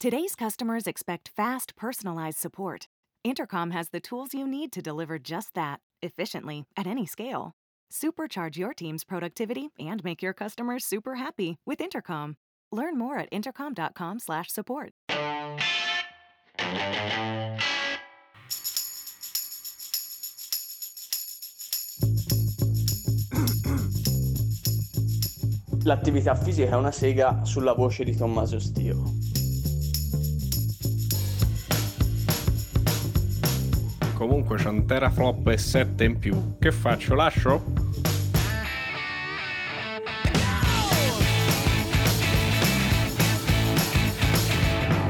Today's customers expect fast, personalized support. Intercom has the tools you need to deliver just that, efficiently, at any scale. Supercharge your team's productivity and make your customers super happy with Intercom. Learn more at intercom.com/support. L'attività fisica è una sega sulla voce di Tommaso Stio. Comunque c'è un teraflop e 7 in più. Che faccio? Lascio?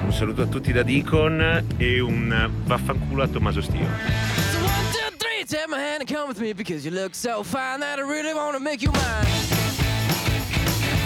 Un saluto a tutti da Deacon e un vaffanculo a Tommaso Stio. So one, two, three,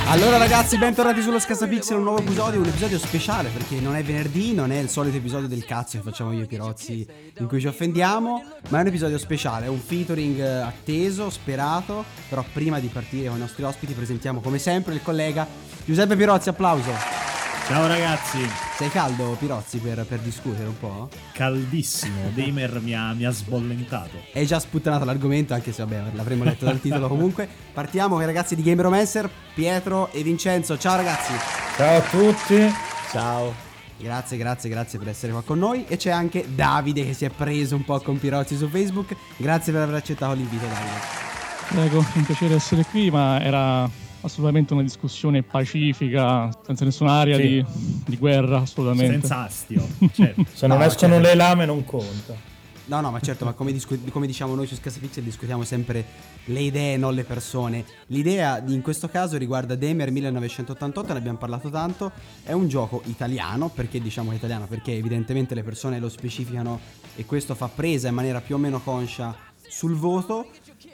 Allora ragazzi, bentornati sullo Scassapixel, un nuovo episodio, un episodio speciale perché non è venerdì, non è il solito episodio del cazzo che facciamo io e Pirozzi in cui ci offendiamo, ma è un episodio speciale, un featuring eh, atteso, sperato, però prima di partire con i nostri ospiti presentiamo come sempre il collega Giuseppe Pirozzi, applauso. Ciao ragazzi, Sei caldo Pirozzi per, per discutere un po'? caldissimo, Damer mi ha, mi ha sbollentato. Hai già sputtanato l'argomento, anche se vabbè, l'avremmo letto dal titolo comunque. Partiamo con i ragazzi di Game Romancer, Pietro e Vincenzo. Ciao ragazzi. Ciao a tutti. Ciao. Grazie, grazie, grazie per essere qua con noi. E c'è anche Davide che si è preso un po' con Pirozzi su Facebook. Grazie per aver accettato l'invito, Davide. Prego, è un piacere essere qui, ma era assolutamente una discussione pacifica, senza nessuna aria Sì. di, di guerra, assolutamente. Senza astio, certo. Se non No, escono certo. le lame non conta. No, no, ma certo, ma come, discu- come diciamo noi su Scassapixel discutiamo sempre le idee, non le persone. L'idea in questo caso riguarda Demer 1988, ne abbiamo parlato tanto. È un gioco italiano, perché diciamo che è italiano? Perché evidentemente le persone lo specificano e questo fa presa in maniera più o meno conscia sul voto.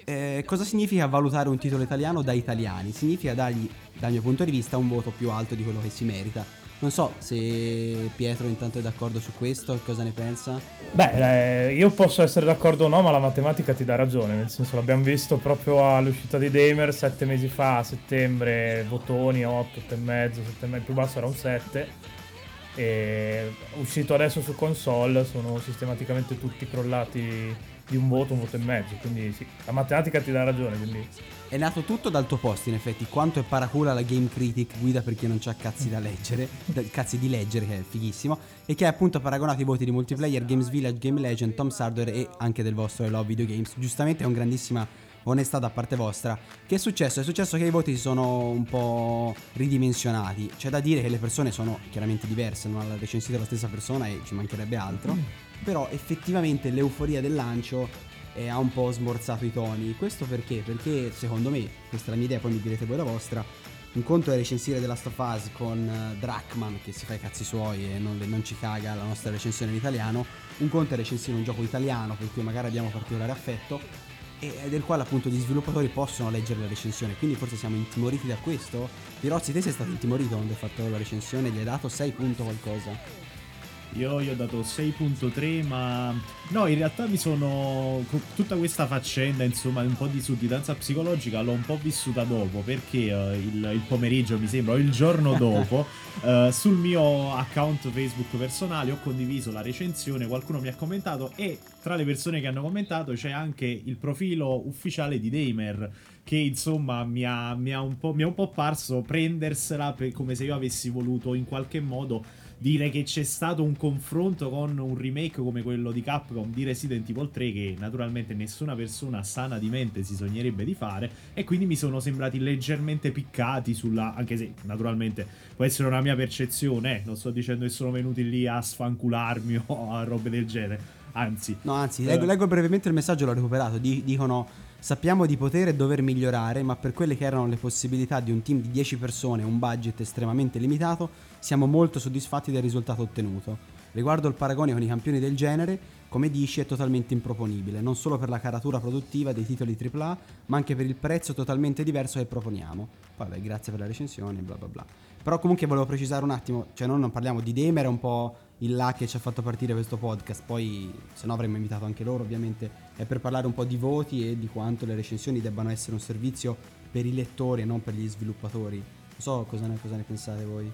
Eh, cosa significa valutare un titolo italiano da italiani? Significa dargli, dal mio punto di vista, un voto più alto di quello che si merita. Non so se Pietro intanto è d'accordo su questo, cosa ne pensa? Beh, eh, io posso essere d'accordo o no, ma la matematica ti dà ragione. Nel senso, l'abbiamo visto proprio all'uscita di Damer sette mesi fa, a settembre, votoni 8, 8,5, 7,5, più basso era un 7. E uscito adesso su console sono sistematicamente tutti crollati di un voto, un voto e mezzo. Quindi sì, la matematica ti dà ragione. Quindi È nato tutto dal tuo posto, in effetti. Quanto è paracula la Game Critic, guida per chi non c'ha cazzi da leggere, da- cazzi di leggere, che è fighissimo, e che ha appunto paragonato i voti di multiplayer, Games Village, Game Legend, Tom Sardware e anche del vostro I Love Video Games. Giustamente è un grandissima onestà da parte vostra. Che è successo? È successo che i voti si sono un po' ridimensionati. C'è da dire che le persone sono chiaramente diverse, non hanno recensito la stessa persona e ci mancherebbe altro. Però effettivamente l'euforia del lancio e ha un po' smorzato i toni. Questo perché? Perché secondo me, questa è la mia idea, poi mi direte voi la vostra. Un conto è recensire The Last of Us con eh, Drachman che si fa i cazzi suoi e non, non ci caga la nostra recensione in italiano. Un conto è recensire un gioco italiano per cui magari abbiamo particolare affetto e del quale appunto gli sviluppatori possono leggere la recensione. Quindi forse siamo intimoriti da questo. Pirozzi, te sei stato intimorito quando hai fatto la recensione, gli hai dato 6 punto qualcosa. Io gli ho dato 6.3, ma no, in realtà mi sono. Tutta questa faccenda, insomma, un po' di sudditanza psicologica l'ho un po' vissuta dopo, perché eh, il, il pomeriggio, mi sembra, o il giorno dopo, eh, sul mio account Facebook personale ho condiviso la recensione, qualcuno mi ha commentato e tra le persone che hanno commentato c'è anche il profilo ufficiale di Damer. Che insomma mi ha, mi ha un, po', mi è un po' parso prendersela per- come se io avessi voluto in qualche modo dire che c'è stato un confronto con un remake come quello di Capcom di Resident Evil 3 che naturalmente nessuna persona sana di mente si sognerebbe di fare e quindi mi sono sembrati leggermente piccati sulla anche se naturalmente può essere una mia percezione eh, non sto dicendo che sono venuti lì a sfancularmi o a robe del genere anzi No, anzi, Eh. leggo, leggo brevemente il messaggio, l'ho recuperato. Di- dicono: Sappiamo di poter e dover migliorare, ma per quelle che erano le possibilità di un team di 10 persone e un budget estremamente limitato, siamo molto soddisfatti del risultato ottenuto. Riguardo il paragone con i campioni del genere, come dici, è totalmente improponibile, non solo per la caratura produttiva dei titoli AAA, ma anche per il prezzo totalmente diverso che proponiamo. Beh, grazie per la recensione, bla bla bla. Però comunque volevo precisare un attimo, cioè noi non parliamo di Demer, è un po' il là che ci ha fatto partire questo podcast, poi se no avremmo invitato anche loro ovviamente, è per parlare un po' di voti e di quanto le recensioni debbano essere un servizio per i lettori e non per gli sviluppatori. Non so cosa ne, cosa ne pensate voi.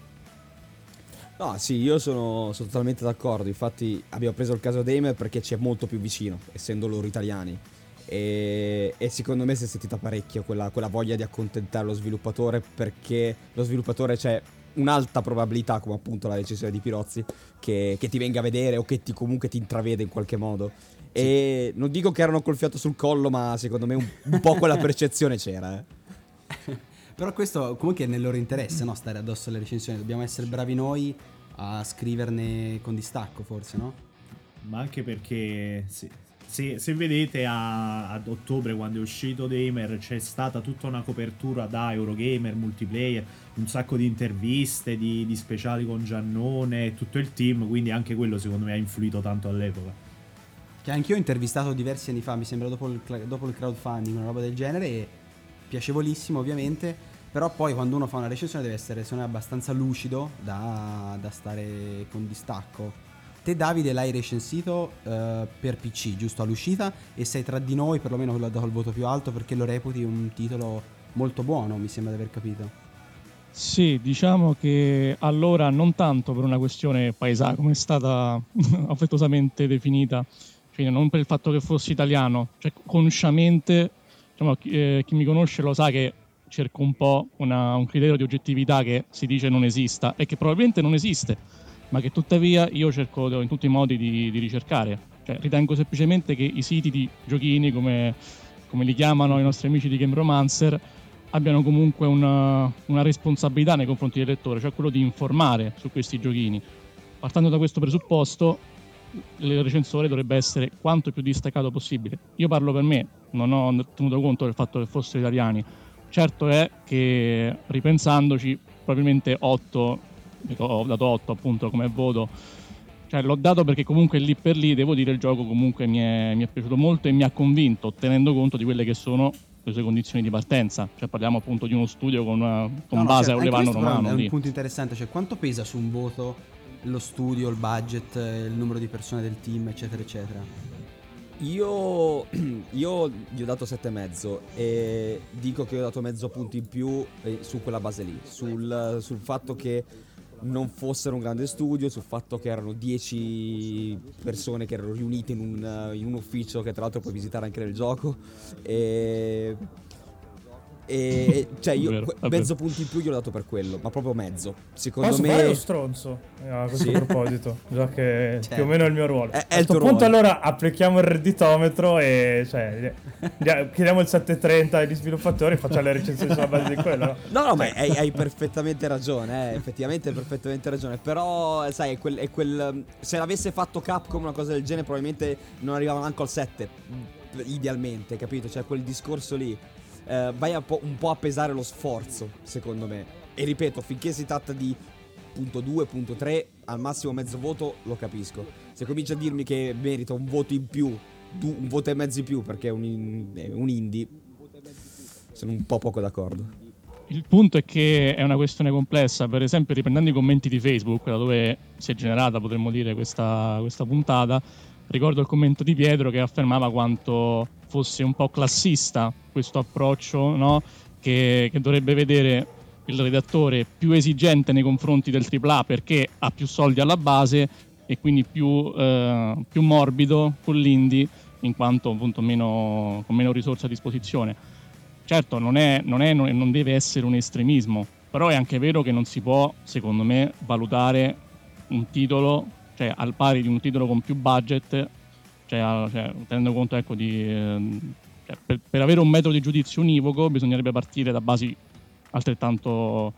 No, sì, io sono, sono totalmente d'accordo. Infatti, abbiamo preso il caso Damer perché ci è molto più vicino, essendo loro italiani. E, e secondo me si è sentita parecchio quella, quella voglia di accontentare lo sviluppatore perché lo sviluppatore c'è un'alta probabilità, come appunto la recensione di Pirozzi, che, che ti venga a vedere o che ti, comunque ti intravede in qualche modo. E non dico che erano col fiato sul collo, ma secondo me un, un po' quella percezione c'era. Eh. Però questo comunque è nel loro interesse, no? Stare addosso alle recensioni. Dobbiamo essere bravi noi a scriverne con distacco, forse, no? Ma anche perché sì, se, se, vedete a, ad ottobre quando è uscito Damer c'è stata tutta una copertura da Eurogamer, multiplayer, un sacco di interviste, di, di speciali con Giannone e tutto il team, quindi anche quello secondo me ha influito tanto all'epoca. Che anch'io ho intervistato diversi anni fa, mi sembra dopo il, dopo il crowdfunding, una roba del genere, e piacevolissimo ovviamente, però poi quando uno fa una recensione deve essere secondo me abbastanza lucido da, da stare con distacco. Te Davide l'hai recensito uh, per PC, giusto all'uscita, e sei tra di noi, perlomeno quello ha dato il voto più alto, perché lo reputi un titolo molto buono, mi sembra di aver capito. Sì, diciamo che allora non tanto per una questione paesana, come è stata affettuosamente definita, cioè non per il fatto che fossi italiano, cioè consciamente, diciamo, chi, eh, chi mi conosce lo sa che cerco un po' una, un criterio di oggettività che si dice non esista e che probabilmente non esiste ma che tuttavia io cerco in tutti i modi di, di ricercare. Cioè, ritengo semplicemente che i siti di giochini, come, come, li chiamano i nostri amici di Game Romancer, abbiano comunque una, una responsabilità nei confronti del lettore, cioè quello di informare su questi giochini. Partendo da questo presupposto, il recensore dovrebbe essere quanto più distaccato possibile. Io parlo per me, non ho tenuto conto del fatto che fossero italiani. Certo è che ripensandoci, probabilmente 8 ho dato 8 appunto come voto. Cioè, l'ho dato perché comunque lì per lì, devo dire, il gioco comunque mi è, mi è piaciuto molto e mi ha convinto, tenendo conto di quelle che sono le sue condizioni di partenza. Cioè, parliamo appunto di uno studio con, una, con no, base no, cioè, a un levano romano. È un lì. punto interessante, cioè quanto pesa su un voto lo studio, il budget, il numero di persone del team, eccetera, eccetera? Io, io gli ho dato 7,5 e dico che ho dato mezzo punto in più eh, su quella base lì, sul, sul fatto che non fossero un grande studio, sul fatto che erano 10 persone che erano riunite in un, in un ufficio che tra l'altro puoi visitare anche nel gioco. E e cioè io vero, mezzo punto in più gliel'ho dato per quello, ma proprio mezzo. Secondo Posso me fare lo stronzo eh, a questo sì. proposito, già che certo. più o meno è il mio ruolo. È, è a questo punto ruolo. allora applichiamo il redditometro e cioè, chiediamo il 730 agli sviluppatori e facciamo le recensioni sulla base di quello. No, no, no ma hai, hai, perfettamente ragione, eh, effettivamente hai perfettamente ragione, però sai, è quel, è quel, se l'avesse fatto Capcom una cosa del genere probabilmente non arrivava neanche al 7 idealmente, capito? Cioè quel discorso lì eh, vai po', un po' a pesare lo sforzo, secondo me. E ripeto, finché si tratta di punto 2, punto 3, al massimo mezzo voto, lo capisco. Se comincia a dirmi che merita un voto in più, un voto e mezzo in più perché è un, in, è un indie, sono un po' poco d'accordo. Il punto è che è una questione complessa, per esempio riprendendo i commenti di Facebook, da dove si è generata, potremmo dire, questa, questa puntata, ricordo il commento di Pietro che affermava quanto fosse un po' classista questo approccio, no? che, che, dovrebbe vedere il redattore più esigente nei confronti del AAA perché ha più soldi alla base e quindi più, eh, più morbido con l'indie in quanto appunto meno, con meno risorse a disposizione. Certo, non, è, non, è, non deve essere un estremismo, però è anche vero che non si può, secondo me, valutare un titolo cioè al pari di un titolo con più budget, cioè, cioè, tenendo conto ecco, di, eh, per, per, avere un metodo di giudizio univoco bisognerebbe partire da basi altrettanto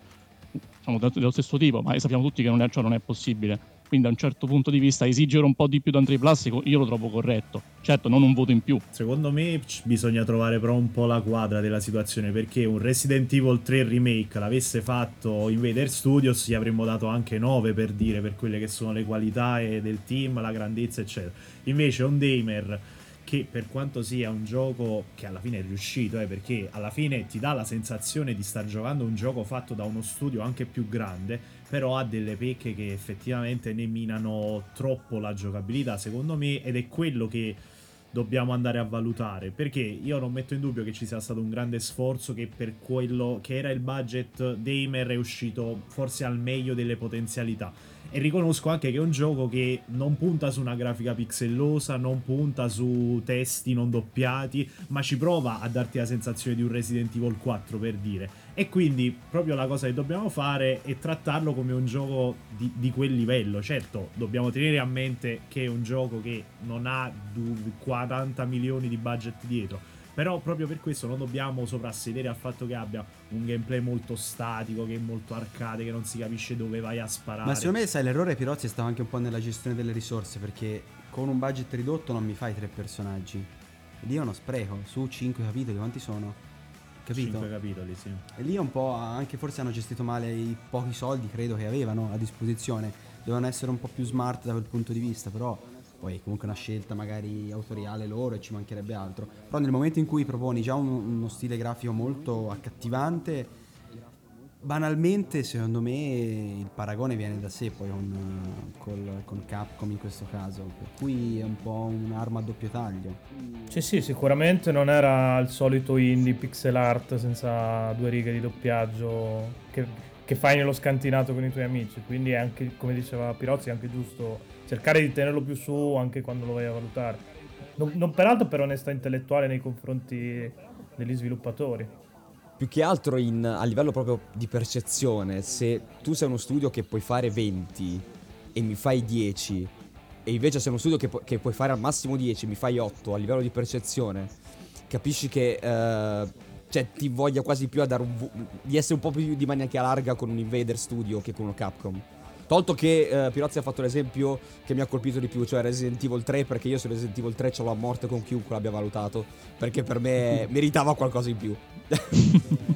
diciamo, dello stesso tipo, ma sappiamo tutti che non è, ciò non è possibile. Quindi da un certo punto di vista esigere un po' di più da un triplassico io lo trovo corretto. Certo, non un voto in più. Secondo me bisogna trovare però un po' la quadra della situazione perché un Resident Evil 3 remake l'avesse fatto Invader Studios gli avremmo dato anche 9 per dire per quelle che sono le qualità del team, la grandezza eccetera. Invece un Damer che per quanto sia un gioco che alla fine è riuscito, eh, perché alla fine ti dà la sensazione di star giocando un gioco fatto da uno studio anche più grande, però ha delle pecche che effettivamente ne minano troppo la giocabilità, secondo me, ed è quello che dobbiamo andare a valutare. Perché io non metto in dubbio che ci sia stato un grande sforzo che per quello che era il budget Damer è uscito forse al meglio delle potenzialità. E riconosco anche che è un gioco che non punta su una grafica pixellosa, non punta su testi non doppiati, ma ci prova a darti la sensazione di un Resident Evil 4 per dire. E quindi proprio la cosa che dobbiamo fare è trattarlo come un gioco di, di quel livello. Certo, dobbiamo tenere a mente che è un gioco che non ha 40 milioni di budget dietro però proprio per questo non dobbiamo soprassedere al fatto che abbia un gameplay molto statico, che è molto arcade, che non si capisce dove vai a sparare. Ma secondo me, sai, l'errore Pirozzi stava anche un po' nella gestione delle risorse, perché con un budget ridotto non mi fai tre personaggi. E lì è uno spreco, su cinque capitoli, quanti sono? Capito? 5 capitoli, sì. E lì un po' anche forse hanno gestito male i pochi soldi, credo, che avevano a disposizione. Dovevano essere un po' più smart da quel punto di vista, però poi comunque una scelta magari autoriale loro e ci mancherebbe altro. Però nel momento in cui proponi già un- uno stile grafico molto accattivante, banalmente secondo me il paragone viene da sé poi con, col- con Capcom in questo caso, per cui è un po' un'arma a doppio taglio. Sì, sì, sicuramente non era il solito indie pixel art senza due righe di doppiaggio che, che fai nello scantinato con i tuoi amici. Quindi è anche, come diceva Pirozzi, è anche giusto cercare di tenerlo più su anche quando lo vai a valutare. Non, non peraltro per onestà intellettuale nei confronti degli sviluppatori. Più che altro in- a livello proprio di percezione, se tu sei uno studio che puoi fare 20 e mi fai 10, e invece sei uno studio che, pu- che puoi fare al massimo 10 e mi fai 8 a livello di percezione, capisci che eh, cioè, ti voglia quasi più a dare un vu- di essere un po' più di maniaca larga con un Invader Studio che con uno Capcom. Tolto che eh, Pirozzi ha fatto l'esempio che mi ha colpito di più, cioè Resident Evil 3, perché io su Resident Evil 3 ce l'ho a morte con chiunque l'abbia valutato, perché per me meritava qualcosa in più.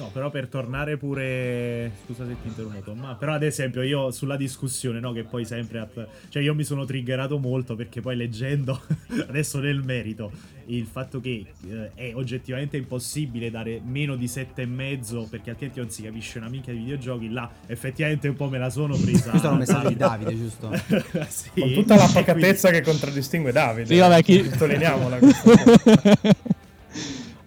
No, però per tornare pure. Scusa se ti interrompo, Tomma. Però, ad esempio, io sulla discussione, no? Che poi sempre. att- Cioè, io mi sono triggerato molto perché poi leggendo adesso nel merito il fatto che eh, è oggettivamente impossibile dare meno di 7,5 perché altrimenti non si capisce una minchia di videogiochi. Là, effettivamente, un po' me la sono presa. Questo era un messaggio di Davide, giusto? sì. Con tutta la pacatezza che contraddistingue Davide. Sì, vabbè, chi- Sottolineiamola questa cosa.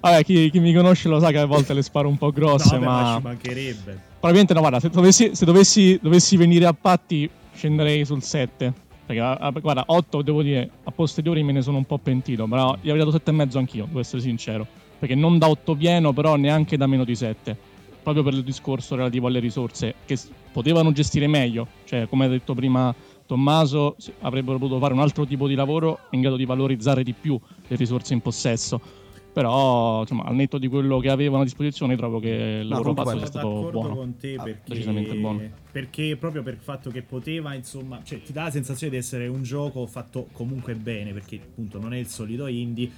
Vabbè, chi, chi mi conosce lo sa che a volte le sparo un po' grosse, No, beh, ma ma... ci mancherebbe. Probabilmente no, guarda, se dovessi, se dovessi, dovessi venire a patti scenderei sul 7. Perché, ah, ah, guarda, 8 devo dire, a posteriori me ne sono un po' pentito, però gli avrei dato 7,5 anch'io, devo essere sincero. Perché non da 8 pieno, però neanche da meno di 7. Proprio per il discorso relativo alle risorse, che potevano gestire meglio. Cioè, come ha detto prima Tommaso, avrebbero potuto fare un altro tipo di lavoro in grado di valorizzare di più le risorse in possesso. Però, insomma, al netto di quello che avevano a disposizione, trovo che il lavoro concordo. fatto sia Sono stato d'accordo buono. con te Ah, perché, decisamente buono. perché proprio per il fatto che poteva, insomma, cioè ti dà la sensazione di essere un gioco fatto comunque bene, perché appunto non è il solito indie.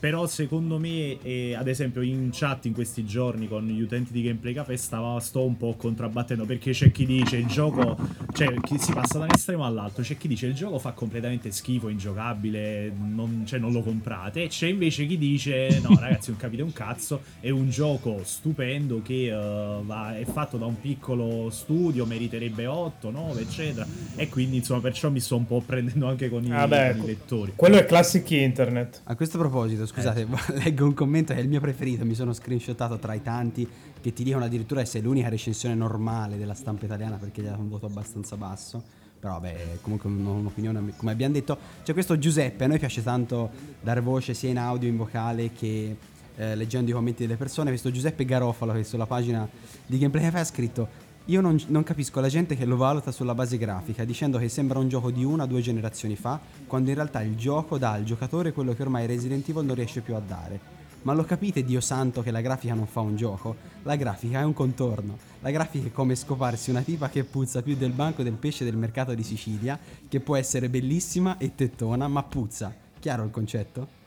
Però secondo me, eh, ad esempio in chat in questi giorni con gli utenti di Gameplay Café stava, sto un po' contrabbattendo perché c'è chi dice il gioco, cioè chi si passa da un estremo all'altro, c'è chi dice il gioco fa completamente schifo, ingiocabile, non, cioè, non lo comprate, e c'è invece chi dice no ragazzi non capite un cazzo, è un gioco stupendo che eh, va- è fatto da un piccolo studio, meriterebbe 8, 9 eccetera, e quindi insomma perciò mi sto un po' prendendo anche con i, Vabbè, con i lettori. Quello è classic internet. A questo proposito, scusate, leggo un commento che è il mio preferito, mi sono screenshotato tra i tanti che ti dicono addirittura se è l'unica recensione normale della stampa italiana perché gli ha un voto abbastanza basso. Però vabbè, comunque un- un'opinione, come abbiamo detto, c'è questo Giuseppe, a noi piace tanto dare voce sia in audio, in vocale che eh, leggendo i commenti delle persone. Questo Giuseppe Garofalo che sulla pagina di Gameplay Cafe ha scritto io non, non capisco la gente che lo valuta sulla base grafica, dicendo che sembra un gioco di una o due generazioni fa, quando in realtà il gioco dà al giocatore quello che ormai Resident Evil non riesce più a dare. Ma lo capite, Dio santo, che la grafica non fa un gioco? La grafica è un contorno. La grafica è come scoparsi una tipa che puzza più del banco del pesce del mercato di Sicilia, che può essere bellissima e tettona, ma puzza. Chiaro il concetto?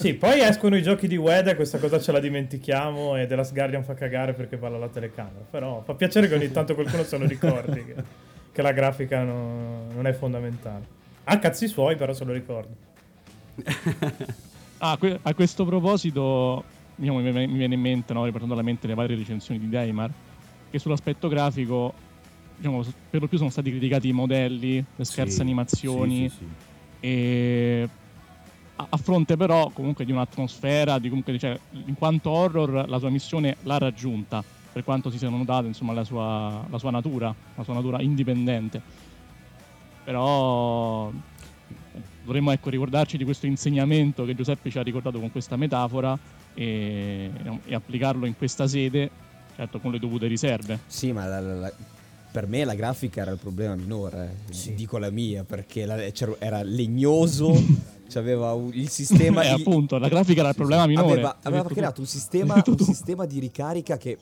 Sì, poi escono i giochi di Weda e questa cosa ce la dimentichiamo e The Last Guardian fa cagare perché parla la telecamera. Però fa piacere che ogni tanto qualcuno se lo ricordi che, che la grafica no- non è fondamentale. Ha cazzi suoi, però se lo ricordo. Ah, que- a questo proposito, diciamo, mi, mi viene in mente, no, riportando alla mente le varie recensioni di Daimar, che sull'aspetto grafico, diciamo, per lo più sono stati criticati i modelli, le scarse Sì, animazioni, sì, sì, sì. e a, fronte però comunque di un'atmosfera, di comunque, cioè, in quanto horror la sua missione l'ha raggiunta, per quanto si siano notate insomma la sua, la sua natura, la sua natura indipendente. Però dovremmo ecco, ricordarci di questo insegnamento che Giuseppe ci ha ricordato con questa metafora e, e applicarlo in questa sede, certo con le dovute riserve. Sì, ma la- la- la- per me la grafica era il problema minore, eh. dico la mia, perché la- era legnoso, c'aveva un- il sistema... Eh, di- appunto, la grafica era il problema minore. Aveva, aveva creato un sistema, un sistema di ricarica che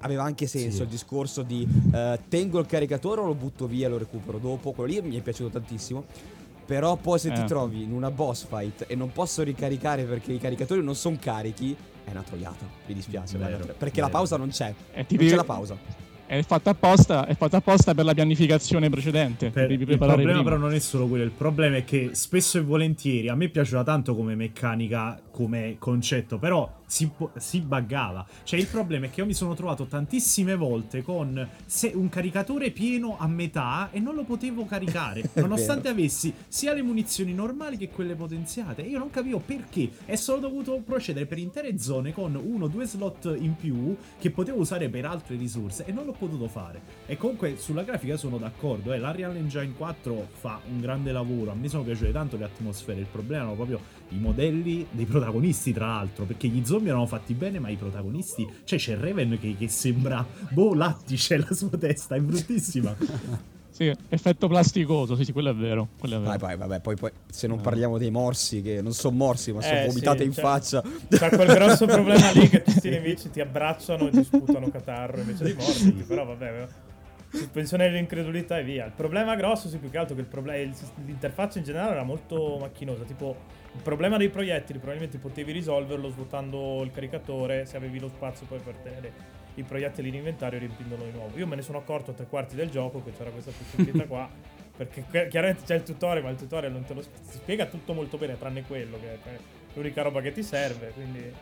aveva anche senso il discorso di eh, tengo il caricatore o lo butto via e lo recupero dopo. Quello lì mi è piaciuto tantissimo. Però poi se ti Eh. trovi in una boss fight e non posso ricaricare perché i caricatori non sono carichi, è una troiata. Mi dispiace, Vero, perché la vero. pausa non c'è. Eh, ti non devi- c'è la pausa. È fatta apposta, è fatta apposta per la pianificazione precedente. Per- il problema prima. però non è solo quello, il problema è che spesso e volentieri a me piaceva tanto come meccanica, come concetto, però si, si buggava. Cioè il problema è che io mi sono trovato tantissime volte con se- un caricatore pieno a metà e non lo potevo caricare, nonostante avessi sia le munizioni normali che quelle potenziate. E io non capivo perché e sono dovuto procedere per intere zone con uno o due slot in più che potevo usare per altre risorse e non l'ho potuto fare. E comunque sulla grafica sono d'accordo, eh, l'Unreal Engine 4 fa un grande lavoro, a me sono piaciute tanto le atmosfere, il problema erano proprio i modelli dei protagonisti tra l'altro, perché gli zombie erano fatti bene ma i protagonisti, cioè c'è Raven che, che sembra, boh, lattice la sua testa, è bruttissima. Sì, effetto plasticoso, sì, sì, quello è vero. Quello è vero. Vai, vai, vabbè, poi, poi se non parliamo dei morsi, che non sono morsi, ma sono Eh, vomitate sì, in c'è- faccia. C'è quel grosso problema lì che tutti i nemici ti abbracciano e ti sputano catarro invece di morderli, però vabbè, sospensione dell'incredulità e via. Il problema grosso, sì, più che altro che il problema, il- l'interfaccia in generale era molto macchinosa, tipo il problema dei proiettili probabilmente potevi risolverlo svuotando il caricatore se avevi lo spazio poi per tenere i proiettili in inventario e riempendolo di nuovo. Io me ne sono accorto a tre quarti del gioco che c'era questa possibilità qua. Perché chi- chiaramente c'è il tutorial, ma il tutorial non te lo spiega tutto molto bene, tranne quello, che è l'unica roba che ti serve. Quindi.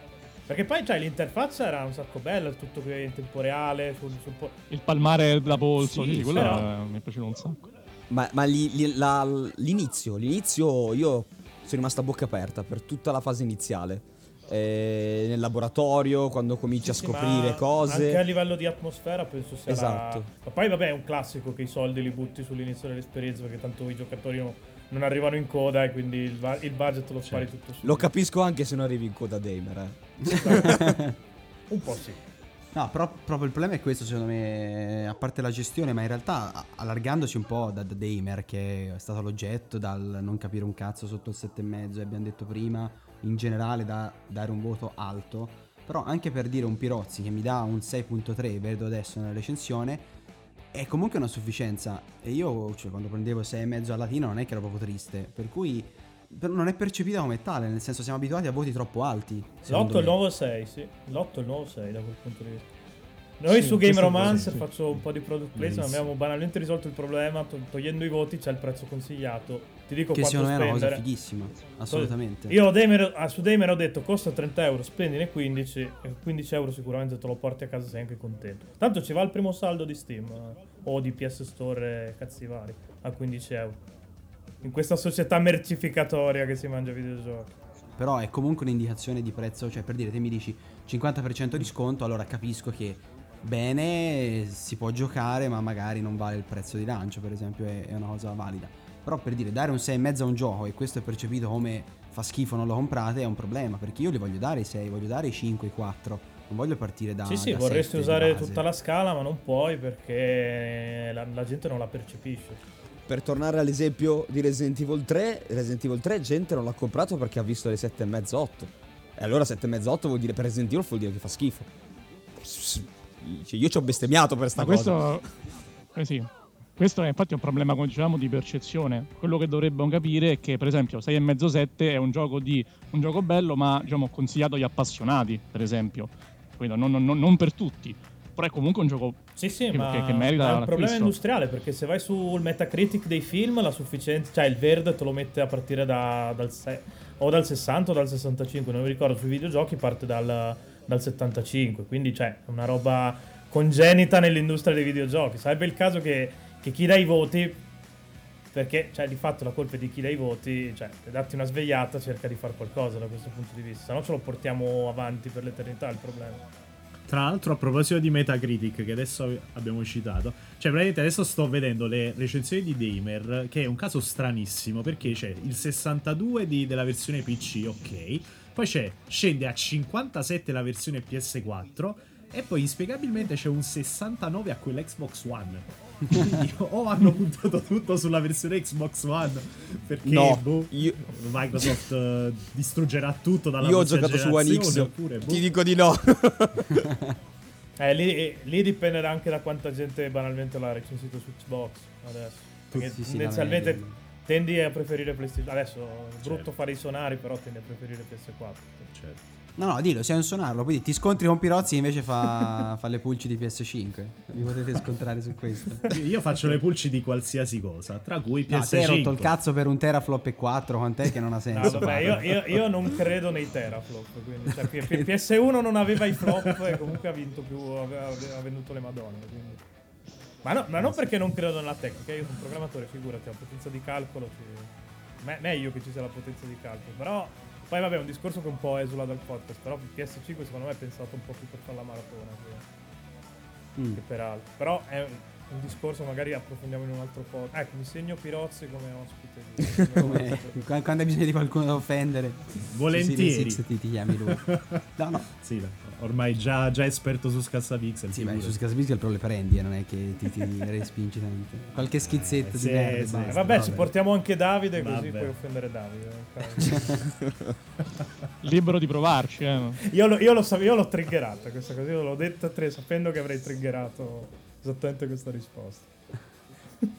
Perché poi cioè, l'interfaccia era un sacco bella, tutto qui in tempo reale, sul, sul po- Il palmare da polso, Sì, sì, sì, quello però- mi è piaciuto un sacco. Ma, ma li- li- la- l'inizio, l'inizio io sono rimasto a bocca aperta per tutta la fase iniziale. Eh, nel laboratorio, quando cominci a Sì, scoprire ma cose. Anche a livello di atmosfera penso sia la- Esatto. Ma poi vabbè è un classico che i soldi li butti sull'inizio dell'esperienza perché tanto i giocatori no- non arrivano in coda e quindi il, va- il budget lo spari tutto su. Lo capisco anche se non arrivi in coda Damer. Eh. Un po' sì. No, però proprio il problema è questo, secondo me, a parte la gestione, ma in realtà allargandoci un po' da, da Damer, che è stato l'oggetto dal non capire un cazzo sotto il 7,5, abbiamo detto prima, in generale da dare un voto alto, però anche per dire un Pirozzi che mi dà un 6.3, vedo adesso nella recensione, è comunque una sufficienza. E io, cioè, quando prendevo 6,5 al latino non è che ero proprio triste, per cui non è percepita come tale, nel senso siamo abituati a voti troppo alti. secondo L'8 e il me. nuovo 6, sì. L'8 e il nuovo 6 da quel punto di vista. Noi Sì, su Game così, sì. faccio un po' di product placement, abbiamo banalmente risolto il problema, to- togliendo i voti c'è il prezzo consigliato. Ti dico Che secondo me è una cosa fighissima, assolutamente. Io Damer- ah, su Damer ho detto costa 30 euro, spendine 15 e 15 euro sicuramente te lo porti a casa sei anche contento. Tanto ci va il primo saldo di Steam eh, o di PS Store cazzi vari a 15 euro. In questa società mercificatoria che si mangia videogiochi. Però è comunque un'indicazione di prezzo, cioè per dire, te mi dici 50% di sconto, allora capisco che bene, si può giocare, ma magari non vale il prezzo di lancio, per esempio, è, è una cosa valida. Però per dire, dare un 6,5 a un gioco e questo è percepito come fa schifo, non lo comprate, è un problema, perché io li voglio dare i 6, voglio dare i 5, i 4, non voglio partire da... sì, sì, da vorresti 7 di usare tutta la scala, ma non puoi perché la, la gente non la percepisce. Per tornare all'esempio di Resident Evil 3, Resident Evil 3 gente non l'ha comprato perché ha visto le 7,5 8. E allora 7,5 8 vuol dire per Resident Evil vuol dire che fa schifo. Cioè, io ci ho bestemmiato per sta Ma cosa. questo, eh sì, questo è infatti un problema, come dicevamo, di percezione. Quello che dovremmo capire è che, per esempio, 6,5-7 è un gioco, di, un gioco bello, ma diciamo, consigliato agli appassionati, per esempio. Quindi non, non- non per tutti. Però è comunque un gioco Sì, sì, che, ma, che- che merita è un problema l'acquisto. industriale perché se vai sul Metacritic dei film, la sufficienza, cioè il verde te lo mette a partire da- dal se- o dal 60 o dal 65, non mi ricordo, sui videogiochi parte dal, dal 75, quindi cioè è una roba congenita nell'industria dei videogiochi. Sarebbe il caso che, che chi dà i voti Perché, cioè, di fatto la colpa è di chi dà i voti, cioè, per darti una svegliata cerca di fare qualcosa da questo punto di vista, se no ce lo portiamo avanti per l'eternità il problema. Tra l'altro, a proposito di Metacritic, che adesso abbiamo citato, cioè, praticamente adesso sto vedendo le recensioni di Damer, che è un caso stranissimo, perché c'è il 62 di- della versione PC, ok, poi c'è, scende a 57 la versione PS4, e poi inspiegabilmente c'è un 69 a quella Xbox One. Quindi o hanno puntato tutto sulla versione Xbox One, perché No, boh, io- Microsoft eh, distruggerà tutto dalla Io ho giocato su One X. oppure, boh. Ti dico di no. Eh, lì, lì dipenderà anche da quanta gente banalmente l'ha recensito su Xbox adesso. Perché Sì, sì, tendenzialmente tendi a preferire PlayStation. Adesso è brutto fare i sonari, però tendi a preferire PS4. Certo. No, no, dillo, sei un sonarlo. Quindi ti scontri con Pirozzi invece fa, fa le pulci di PS5. Vi potete scontrare su questo. Io faccio le pulci di qualsiasi cosa, tra cui No, PS5. te hai rotto il cazzo per un teraflop e 4, quant'è che non ha No, senso? vabbè, io, io- io non credo nei teraflop. Quindi, cioè, P- P- PS1 non aveva i flop e comunque ha vinto più. Aveva venduto le madonne. quindi. Ma, no, ma non perché non credo nella tecnica. Io sono un programmatore, figurati, la potenza di calcolo. Ci... me- meglio che ci sia la potenza di calcolo. Però. Poi vabbè, è un discorso che un po' esula dal podcast. Però PS5 secondo me è pensato un po' più per fare la maratona che, Mm. che per altro. Però è un, un discorso, magari approfondiamo in un altro podcast. Ecco, mi segno Pirozzi come ospite. di- Come- Qu- quando hai bisogno di qualcuno da offendere, Volentieri. Series X ti, chiami lui. No, no. Sì, ormai già, già esperto su Scassapixel. Sì, ma su Scasbiskel però le prendi, non è che ti, ti respingi tanto. Qualche schizzetto Eh, di sì, merda. sì. basta. Vabbè, ci portiamo anche Davide così Vabbè. puoi offendere Davide. Libero di provarci, eh. io, lo- io lo sapevo, io l'ho triggerata questa cosa, io l'ho detta a tre sapendo che avrei triggerato esattamente questa risposta.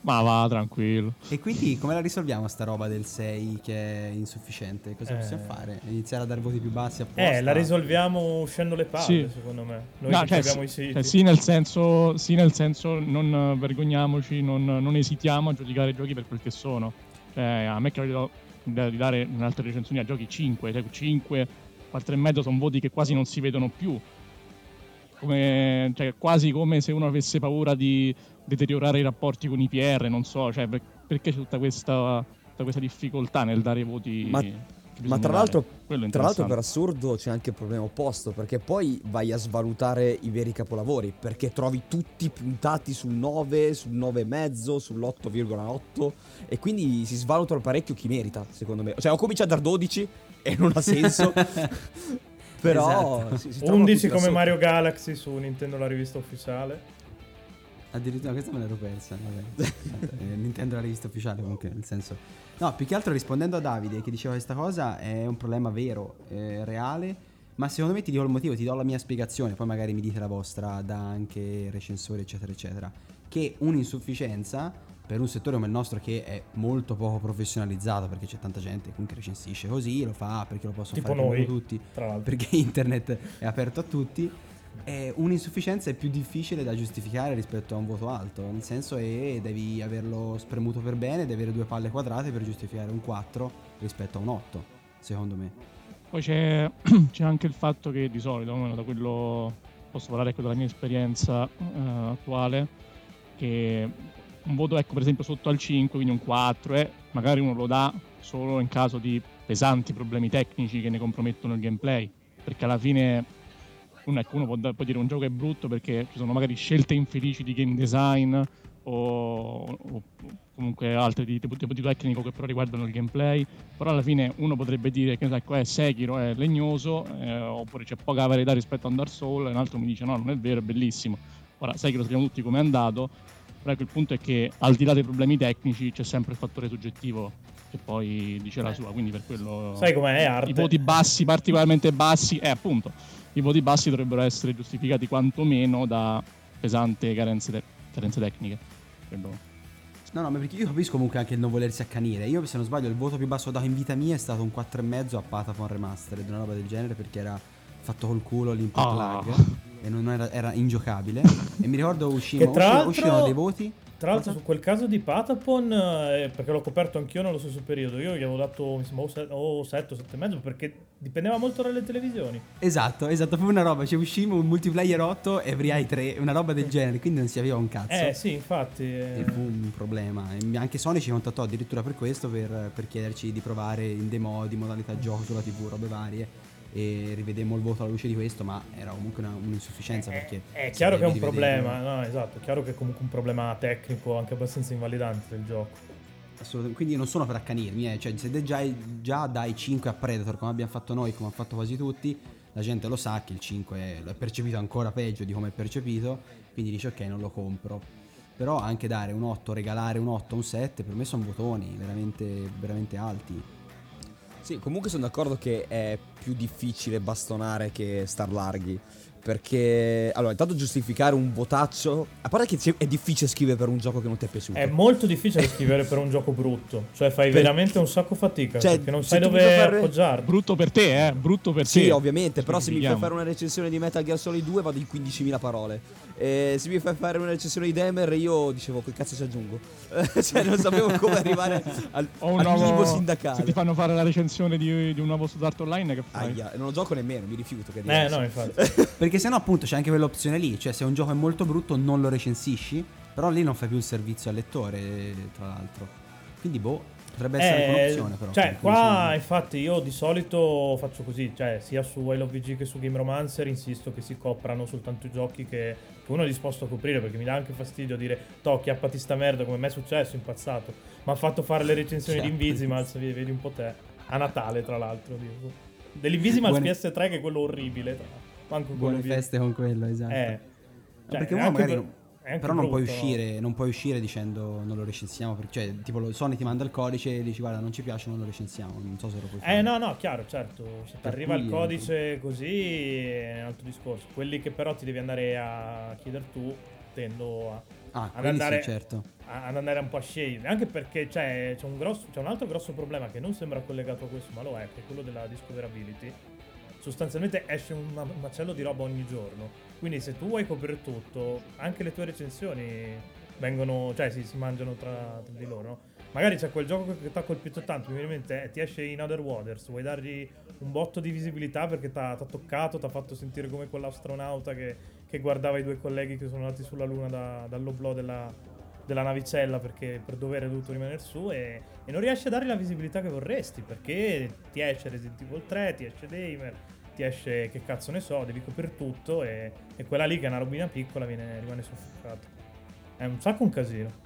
Ma va, tranquillo. E quindi come la risolviamo sta roba del 6 che è insufficiente? Cosa Eh. possiamo fare? Iniziare a dare voti più bassi apposta? Eh, la risolviamo uscendo le palle, Sì. secondo me. Noi No, cioè, abbiamo sì, i siti. cioè, sì, nel senso, sì, nel senso, non vergogniamoci, non, non esitiamo a giudicare i giochi per quel che sono. Cioè, a me credo di, di dare in altre recensioni a giochi 5, cioè 5, 4 e mezzo sono voti che quasi non si vedono più. Come, cioè, quasi come se uno avesse paura di deteriorare i rapporti con i PR, non so, cioè, per- perché c'è tutta questa, tutta questa difficoltà nel dare voti. Ma- Ma tra l'altro, tra l'altro per assurdo c'è anche il problema opposto, perché poi vai a svalutare i veri capolavori, perché trovi tutti puntati sul 9, sul 9,5, sull'8,8 e quindi si svalutano parecchio chi merita, secondo me. Cioè ho cominciato dal 12 e non ha senso. Però Esatto. si, si trovano 11 tutti là come sotto. Mario Galaxy su Nintendo la rivista ufficiale. Addirittura questa me l'ero persa. Vabbè. Eh, Nintendo la rivista ufficiale comunque, nel senso. No, più che altro rispondendo a Davide che diceva questa cosa è un problema vero, eh, reale. Ma secondo me ti dico il motivo, ti do la mia spiegazione, poi magari mi dite la vostra da anche recensori, eccetera, eccetera. Che un'insufficienza per un settore come il nostro che è molto poco professionalizzato, perché c'è tanta gente che comunque recensisce così, lo fa perché lo possono Tipo fare noi, tutti, tra l'altro. perché internet è aperto a tutti. è un'insufficienza è più difficile da giustificare rispetto a un voto alto, nel senso che devi averlo spremuto per bene, devi avere due palle quadrate per giustificare un 4 rispetto a un 8, secondo me. Poi c'è, c'è anche il fatto che di solito, almeno da quello posso parlare ecco, della mia esperienza eh, attuale, che un voto ecco per esempio sotto al 5, quindi un 4, e magari uno lo dà solo in caso di pesanti problemi tecnici che ne compromettono il gameplay, perché alla fine uno, ecco, uno può, può dire un gioco è brutto perché ci sono magari scelte infelici di game design o, o comunque altre di tipo, tipo di tecnico che però riguardano il gameplay però alla fine uno potrebbe dire che ecco, è Sekiro è legnoso eh, oppure c'è poca varietà rispetto a Dark Souls e un altro mi dice no non è vero è bellissimo. Ora Sekiro sappiamo tutti come è andato però ecco il punto è che al di là dei problemi tecnici c'è sempre il fattore soggettivo che poi dice la sua quindi per quello Sai com'è, è arte. i voti bassi particolarmente bassi eh appunto i voti bassi dovrebbero essere giustificati quantomeno da pesanti carenze, te- carenze tecniche Quello- No, no, ma perché io capisco comunque anche il non volersi accanire. Io, se non sbaglio, il voto più basso dato in vita mia è stato un 4,5 a Patapon Remastered, una roba del genere, perché era fatto col culo l'input Ah. lag e non era, era ingiocabile. e mi ricordo uscivano, uscivano dei voti. Tra l'altro su quel caso di Patapon, eh, perché l'ho coperto anch'io nello stesso periodo, io gli avevo dato sembra o se- o 7 o 7,5 perché dipendeva molto dalle televisioni. Esatto, esatto, proprio una roba, cioè uscimo un multiplayer 8 e Every 3, una roba del genere, quindi non si aveva un cazzo. Eh sì, infatti. eh, E fu un problema. E anche Sony ci contattò addirittura per questo, per, per chiederci di provare in demo di modalità gioco sulla TV, robe varie. E rivedemmo il voto alla luce di questo, ma era comunque una- un'insufficienza perché... È si chiaro che è un problema, no, esatto, è chiaro che è comunque un problema tecnico anche abbastanza invalidante del gioco. Assolutamente. Quindi non sono per accanirmi, eh. cioè se già, già dai 5 a Predator come abbiamo fatto noi, come hanno fatto quasi tutti, la gente lo sa che il 5 è, lo è percepito ancora peggio di come è percepito, quindi dici ok non lo compro. Però anche dare un 8, regalare un 8, un 7, per me sono votoni veramente, veramente alti. Sì, comunque sono d'accordo che è più difficile bastonare che star larghi. Perché, allora, intanto giustificare un votaccio. A parte che è difficile scrivere per un gioco che non ti è piaciuto. È molto difficile scrivere per un gioco brutto, cioè fai Per- veramente un sacco fatica Cioè, perché non sai dove fare- appoggiarti. Brutto per te, eh, brutto per Sì, te. ovviamente, però se mi fai fare una recensione di Metal Gear Solid 2 vado in 15.000 parole. E se mi fai fare una recensione di Demer io dicevo che cazzo ci aggiungo. cioè non sapevo come arrivare al, al nuovo- minimo Se sindacale. ti fanno fare la recensione di, di un nuovo Sword Art Online, che fai? Aia, non lo gioco nemmeno, mi rifiuto che Eh no, infatti. Perché sennò appunto c'è anche quell'opzione lì, cioè se un gioco è molto brutto non lo recensisci, però lì non fai più il servizio al lettore, tra l'altro. Quindi boh, potrebbe essere Eh, un'opzione però. Cioè, qua infatti io di solito faccio così, cioè sia su I Love VG che su Game Romancer insisto che si coprano soltanto i giochi che, che uno è disposto a coprire perché mi dà anche fastidio dire to chiappati sta merda come me è successo, impazzato. Ma ha fatto fare le recensioni di Chiappati. Invisimals, vedi, un po' te. A Natale tra l'altro. dico. Dell'Invisimals Buone- PS3 che è quello orribile. Tra. Manco Buone feste con quello, esatto. Eh. Cioè, perché uno magari non- però non puoi, brutto, no? uscire, non puoi uscire dicendo non lo recensiamo, perché, cioè tipo lo- Sony ti manda il codice e dici guarda non ci piace, non lo recensiamo, non so se lo puoi fare. Eh no, no, chiaro, certo. Se ti arriva il codice così è un altro discorso. Quelli che però ti devi andare a chiedere tu, tendo a, Ah, ad, andare, sì, certo. a- ad andare un po' a scegliere. Anche perché c'è, c'è un grosso- c'è un altro grosso problema che non sembra collegato a questo, ma lo è, che è quello della discoverability. Sostanzialmente esce un macello di roba ogni giorno. Quindi se tu vuoi coprire tutto, anche le tue recensioni vengono, cioè si, si mangiano tra, tra di loro. no? Magari c'è quel gioco che ti ha colpito tanto, mi viene in mente, eh, ti esce in Other Waters, vuoi dargli un botto di visibilità perché ti ha toccato, ti ha fatto sentire come quell'astronauta che, che guardava i due colleghi che sono andati sulla Luna da- dall'oblò della, della navicella perché per dovere è dovuto rimanere su e, e non riesci a dare la visibilità che vorresti perché ti esce Resident Evil 3, ti esce Damer, ti esce che cazzo ne so, devi coprire tutto e, e quella lì che è una robina piccola viene, rimane soffocata. È un sacco un casino.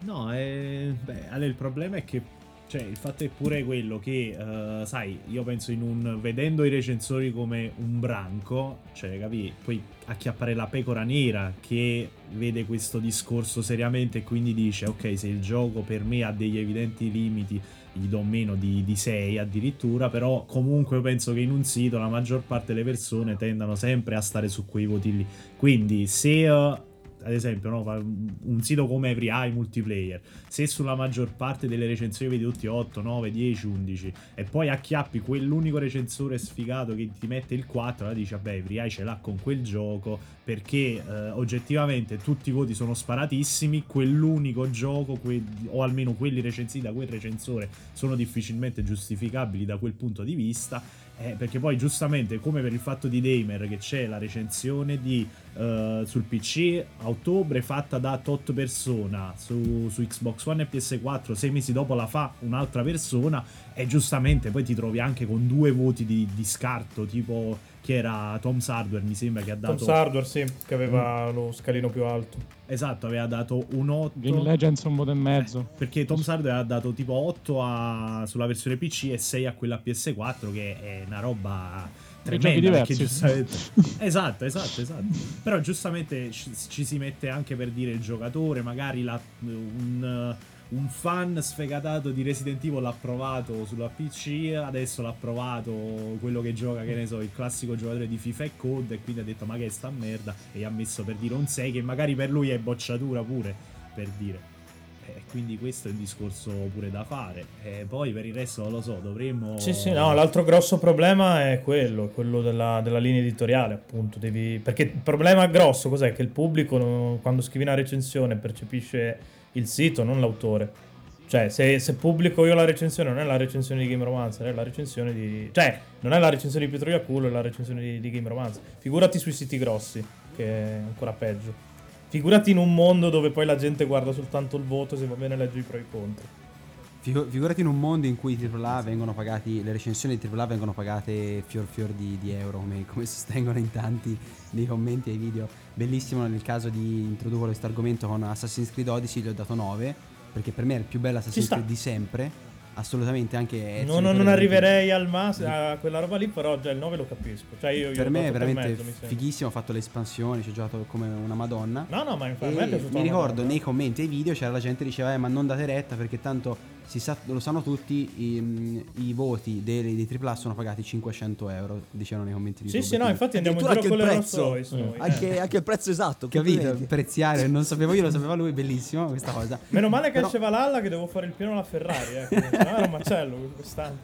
No, eh, beh, allora il problema è che cioè, il fatto è pure quello che, eh, sai, io penso in un vedendo i recensori come un branco, cioè, capi, poi acchiappare la pecora nera che vede questo discorso seriamente e quindi dice, ok, se il gioco per me ha degli evidenti limiti, gli do meno di, di 6 addirittura, però comunque io penso che in un sito la maggior parte delle persone tendano sempre a stare su quei voti lì. Quindi se... eh, ad esempio, no, un sito come Every Eye Multiplayer, se sulla maggior parte delle recensioni vedi tutti 8, 9, 10, 11 e poi acchiappi quell'unico recensore sfigato che ti mette il 4, allora dici vabbè Every Eye ce l'ha con quel gioco perché eh, oggettivamente tutti i voti sono sparatissimi, quell'unico gioco que- o almeno quelli recensiti da quel recensore sono difficilmente giustificabili da quel punto di vista eh, perché poi giustamente come per il fatto di Damer che c'è la recensione di, eh, sul PC a ottobre fatta da tot persona su, su Xbox One e PS4 sei mesi dopo la fa un'altra persona e giustamente poi ti trovi anche con due voti di, di scarto tipo che era Tom Hardware mi sembra che ha dato Tom Hardware, sì, che aveva lo scalino più alto. esatto aveva dato un 8 Game Legends un voto e mezzo. perché Tom Hardware ha dato tipo 8 a- sulla versione PC e 6 a quella PS4 che è una roba tremenda perché giustamente esatto esatto esatto però giustamente ci, ci si mette anche per dire il giocatore magari la- un, un fan sfegatato di Resident Evil l'ha provato sulla PC adesso l'ha provato quello che gioca che ne so il classico giocatore di FIFA e Code e quindi ha detto ma che è sta merda? E ha messo per dire un 6 che magari per lui è bocciatura pure per dire E quindi questo è un discorso pure da fare. E poi per il resto non lo so, dovremmo... Sì, sì, no, l'altro grosso problema è quello, quello della, della linea editoriale, appunto. Devi... Perché il problema grosso cos'è? Che il pubblico quando scrivi una recensione percepisce il sito, non l'autore. Cioè, se, se pubblico io la recensione, non è la recensione di Game Romancer, è la recensione di... Cioè, non è la recensione di Pietro Iaculo, è la recensione di, di Game Romancer. Figurati sui siti grossi, che è ancora peggio. Figurati in un mondo dove poi la gente guarda soltanto il voto, se va bene legge i pro e i contro. Figu- figurati in un mondo in cui i AAA vengono pagati, le recensioni di AAA vengono pagate fior fior di, di euro, come, come sostengono in tanti nei commenti ai video. Bellissimo nel caso di introduco questo argomento con Assassin's Creed Odyssey, gli ho dato 9, perché per me è il più bello Assassin's. Creed di sempre. Assolutamente anche Ezio Non, non arriverei al mas- a quella roba lì, però già il 9 lo capisco. Cioè, io, io Per ho me è veramente mezzo, fighissimo, ho fatto le espansioni, ci ho giocato come una madonna. No, no, ma infatti mi ricordo Madonna. nei commenti ai video c'era la gente che diceva eh, ma non date retta perché tanto sa- lo sanno tutti i, mm, i voti dei, dei AAA sono pagati 500 euro dicevano nei commenti di Sì, YouTube sì, no, infatti andiamo in giro anche con il le prezzo. Rolls Royce noi, Anche, eh. anche il prezzo esatto. capito preziare non sapevo io lo sapeva lui bellissimo questa cosa Meno male che Però- Valhalla che devo fare il pieno alla Ferrari, eh. Se no era un macello quest'anno.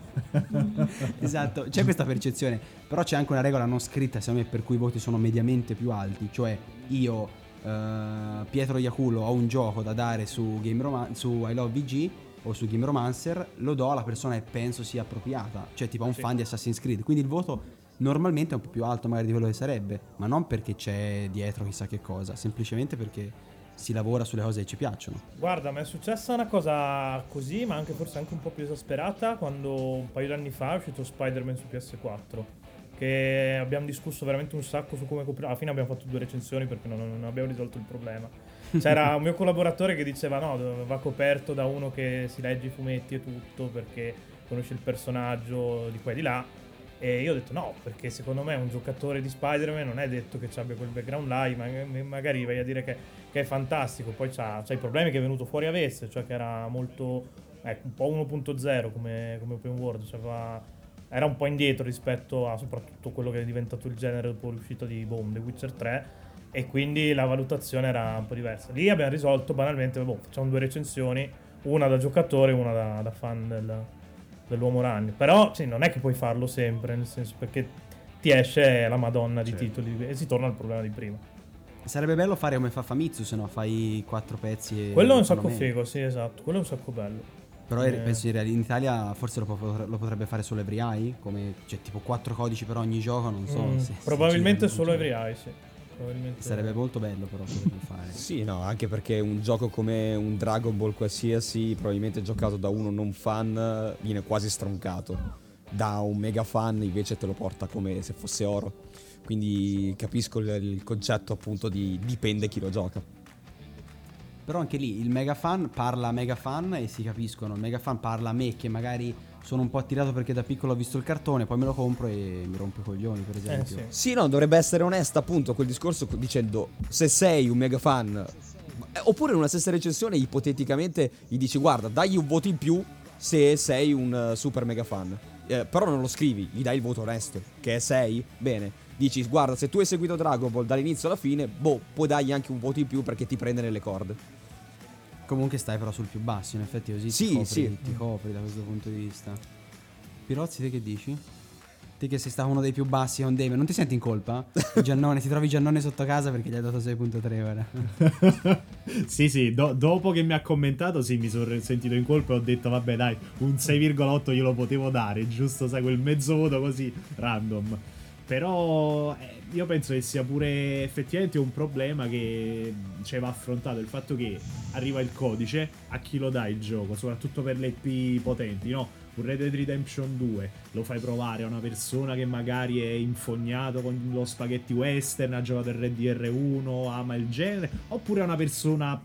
esatto, c'è questa percezione, però c'è anche una regola non scritta, secondo me, per cui i voti sono mediamente più alti, cioè io, eh, Pietro Iaculo, ho un gioco da dare su, Game Roman- su I Love VG o su Game Romancer, lo do alla persona che penso sia appropriata, cioè tipo a un Sì. fan di Assassin's Creed, quindi il voto normalmente è un po' più alto magari di quello che sarebbe, ma non perché c'è dietro chissà che cosa, semplicemente perché si lavora sulle cose che ci piacciono. Guarda, mi è successa una cosa così, ma anche forse anche un po' più esasperata, quando un paio di anni fa è uscito Spider-Man su PS4. Che abbiamo discusso veramente un sacco su come coprire. Alla fine abbiamo fatto due recensioni perché non, non abbiamo risolto il problema. C'era un mio collaboratore che diceva: no, va coperto da uno che si legge i fumetti e tutto perché conosce il personaggio di qua e di là. E io ho detto no, perché secondo me un giocatore di Spider-Man non è detto che abbia quel background là, ma magari vai a dire che, che è fantastico, poi c'ha, c'ha i problemi che è venuto fuori avesse, cioè che era molto, ecco, un po' 1.0 come, come open world, cioè aveva- era un po' indietro rispetto a soprattutto quello che è diventato il genere dopo l'uscita di boom, The Witcher 3, e quindi la valutazione era un po' diversa. Lì abbiamo risolto banalmente, boh, facciamo due recensioni, una da giocatore e una da, da fan del, dell'uomo ragno. Però sì, non è che puoi farlo sempre, nel senso perché ti esce la madonna di Certo. titoli e si torna al problema di prima. Sarebbe bello fare come fa Famitsu, se no fai quattro pezzi e... Quello è un sacco figo, sì, esatto. Quello è un sacco bello. Però Eh. penso in Italia forse lo, po- lo potrebbe fare solo Every Eye, come cioè tipo quattro codici per ogni gioco, non so. Mm, se- se probabilmente girano, solo Every. Eye, sì. Probabilmente Sarebbe molto bello però poterlo fare. Sì, no, anche perché un gioco come un Dragon Ball qualsiasi, probabilmente giocato da uno non fan, viene quasi stroncato. Da un mega fan invece te lo porta come se fosse oro. Quindi capisco il, il concetto appunto di dipende chi lo gioca. Però anche lì il mega fan parla a mega fan e si capiscono. Il mega fan parla a me che magari sono un po' attirato perché da piccolo ho visto il cartone, poi me lo compro e mi rompo i coglioni, per esempio. sì. Sì, no, dovrebbe essere onesta appunto quel discorso dicendo se sei un mega fan, eh, oppure in una stessa recensione ipoteticamente gli dici guarda dagli un voto in più se sei un eh, super mega fan. Eh, però non lo scrivi, gli dai il voto onesto, che è 6, bene. Dici guarda se tu hai seguito Dragon Ball dall'inizio alla fine, boh, puoi dargli anche un voto in più perché ti prende nelle corde. Comunque stai però sul più basso, in effetti così Sì, ti, copri, sì. ti copri da questo punto di vista. Pirozzi, te che dici? Te che sei stato uno dei più bassi con Dave, non ti senti in colpa? Giannone, ti trovi Giannone sotto casa perché gli hai dato 6.3 ora. sì, sì, do- dopo che mi ha commentato, sì, mi sono sentito in colpa e ho detto, vabbè, dai, un 6,8 glielo potevo dare, giusto, sai, quel mezzo voto così random. Però eh, io penso che sia pure effettivamente un problema che cioè, va affrontato il fatto che arriva il codice, a chi lo dai il gioco, soprattutto per le IP potenti, no? Un Red Dead Redemption 2 lo fai provare a una persona che magari è infognato con lo spaghetti western, ha giocato il Red DR1, ama il genere, oppure a una persona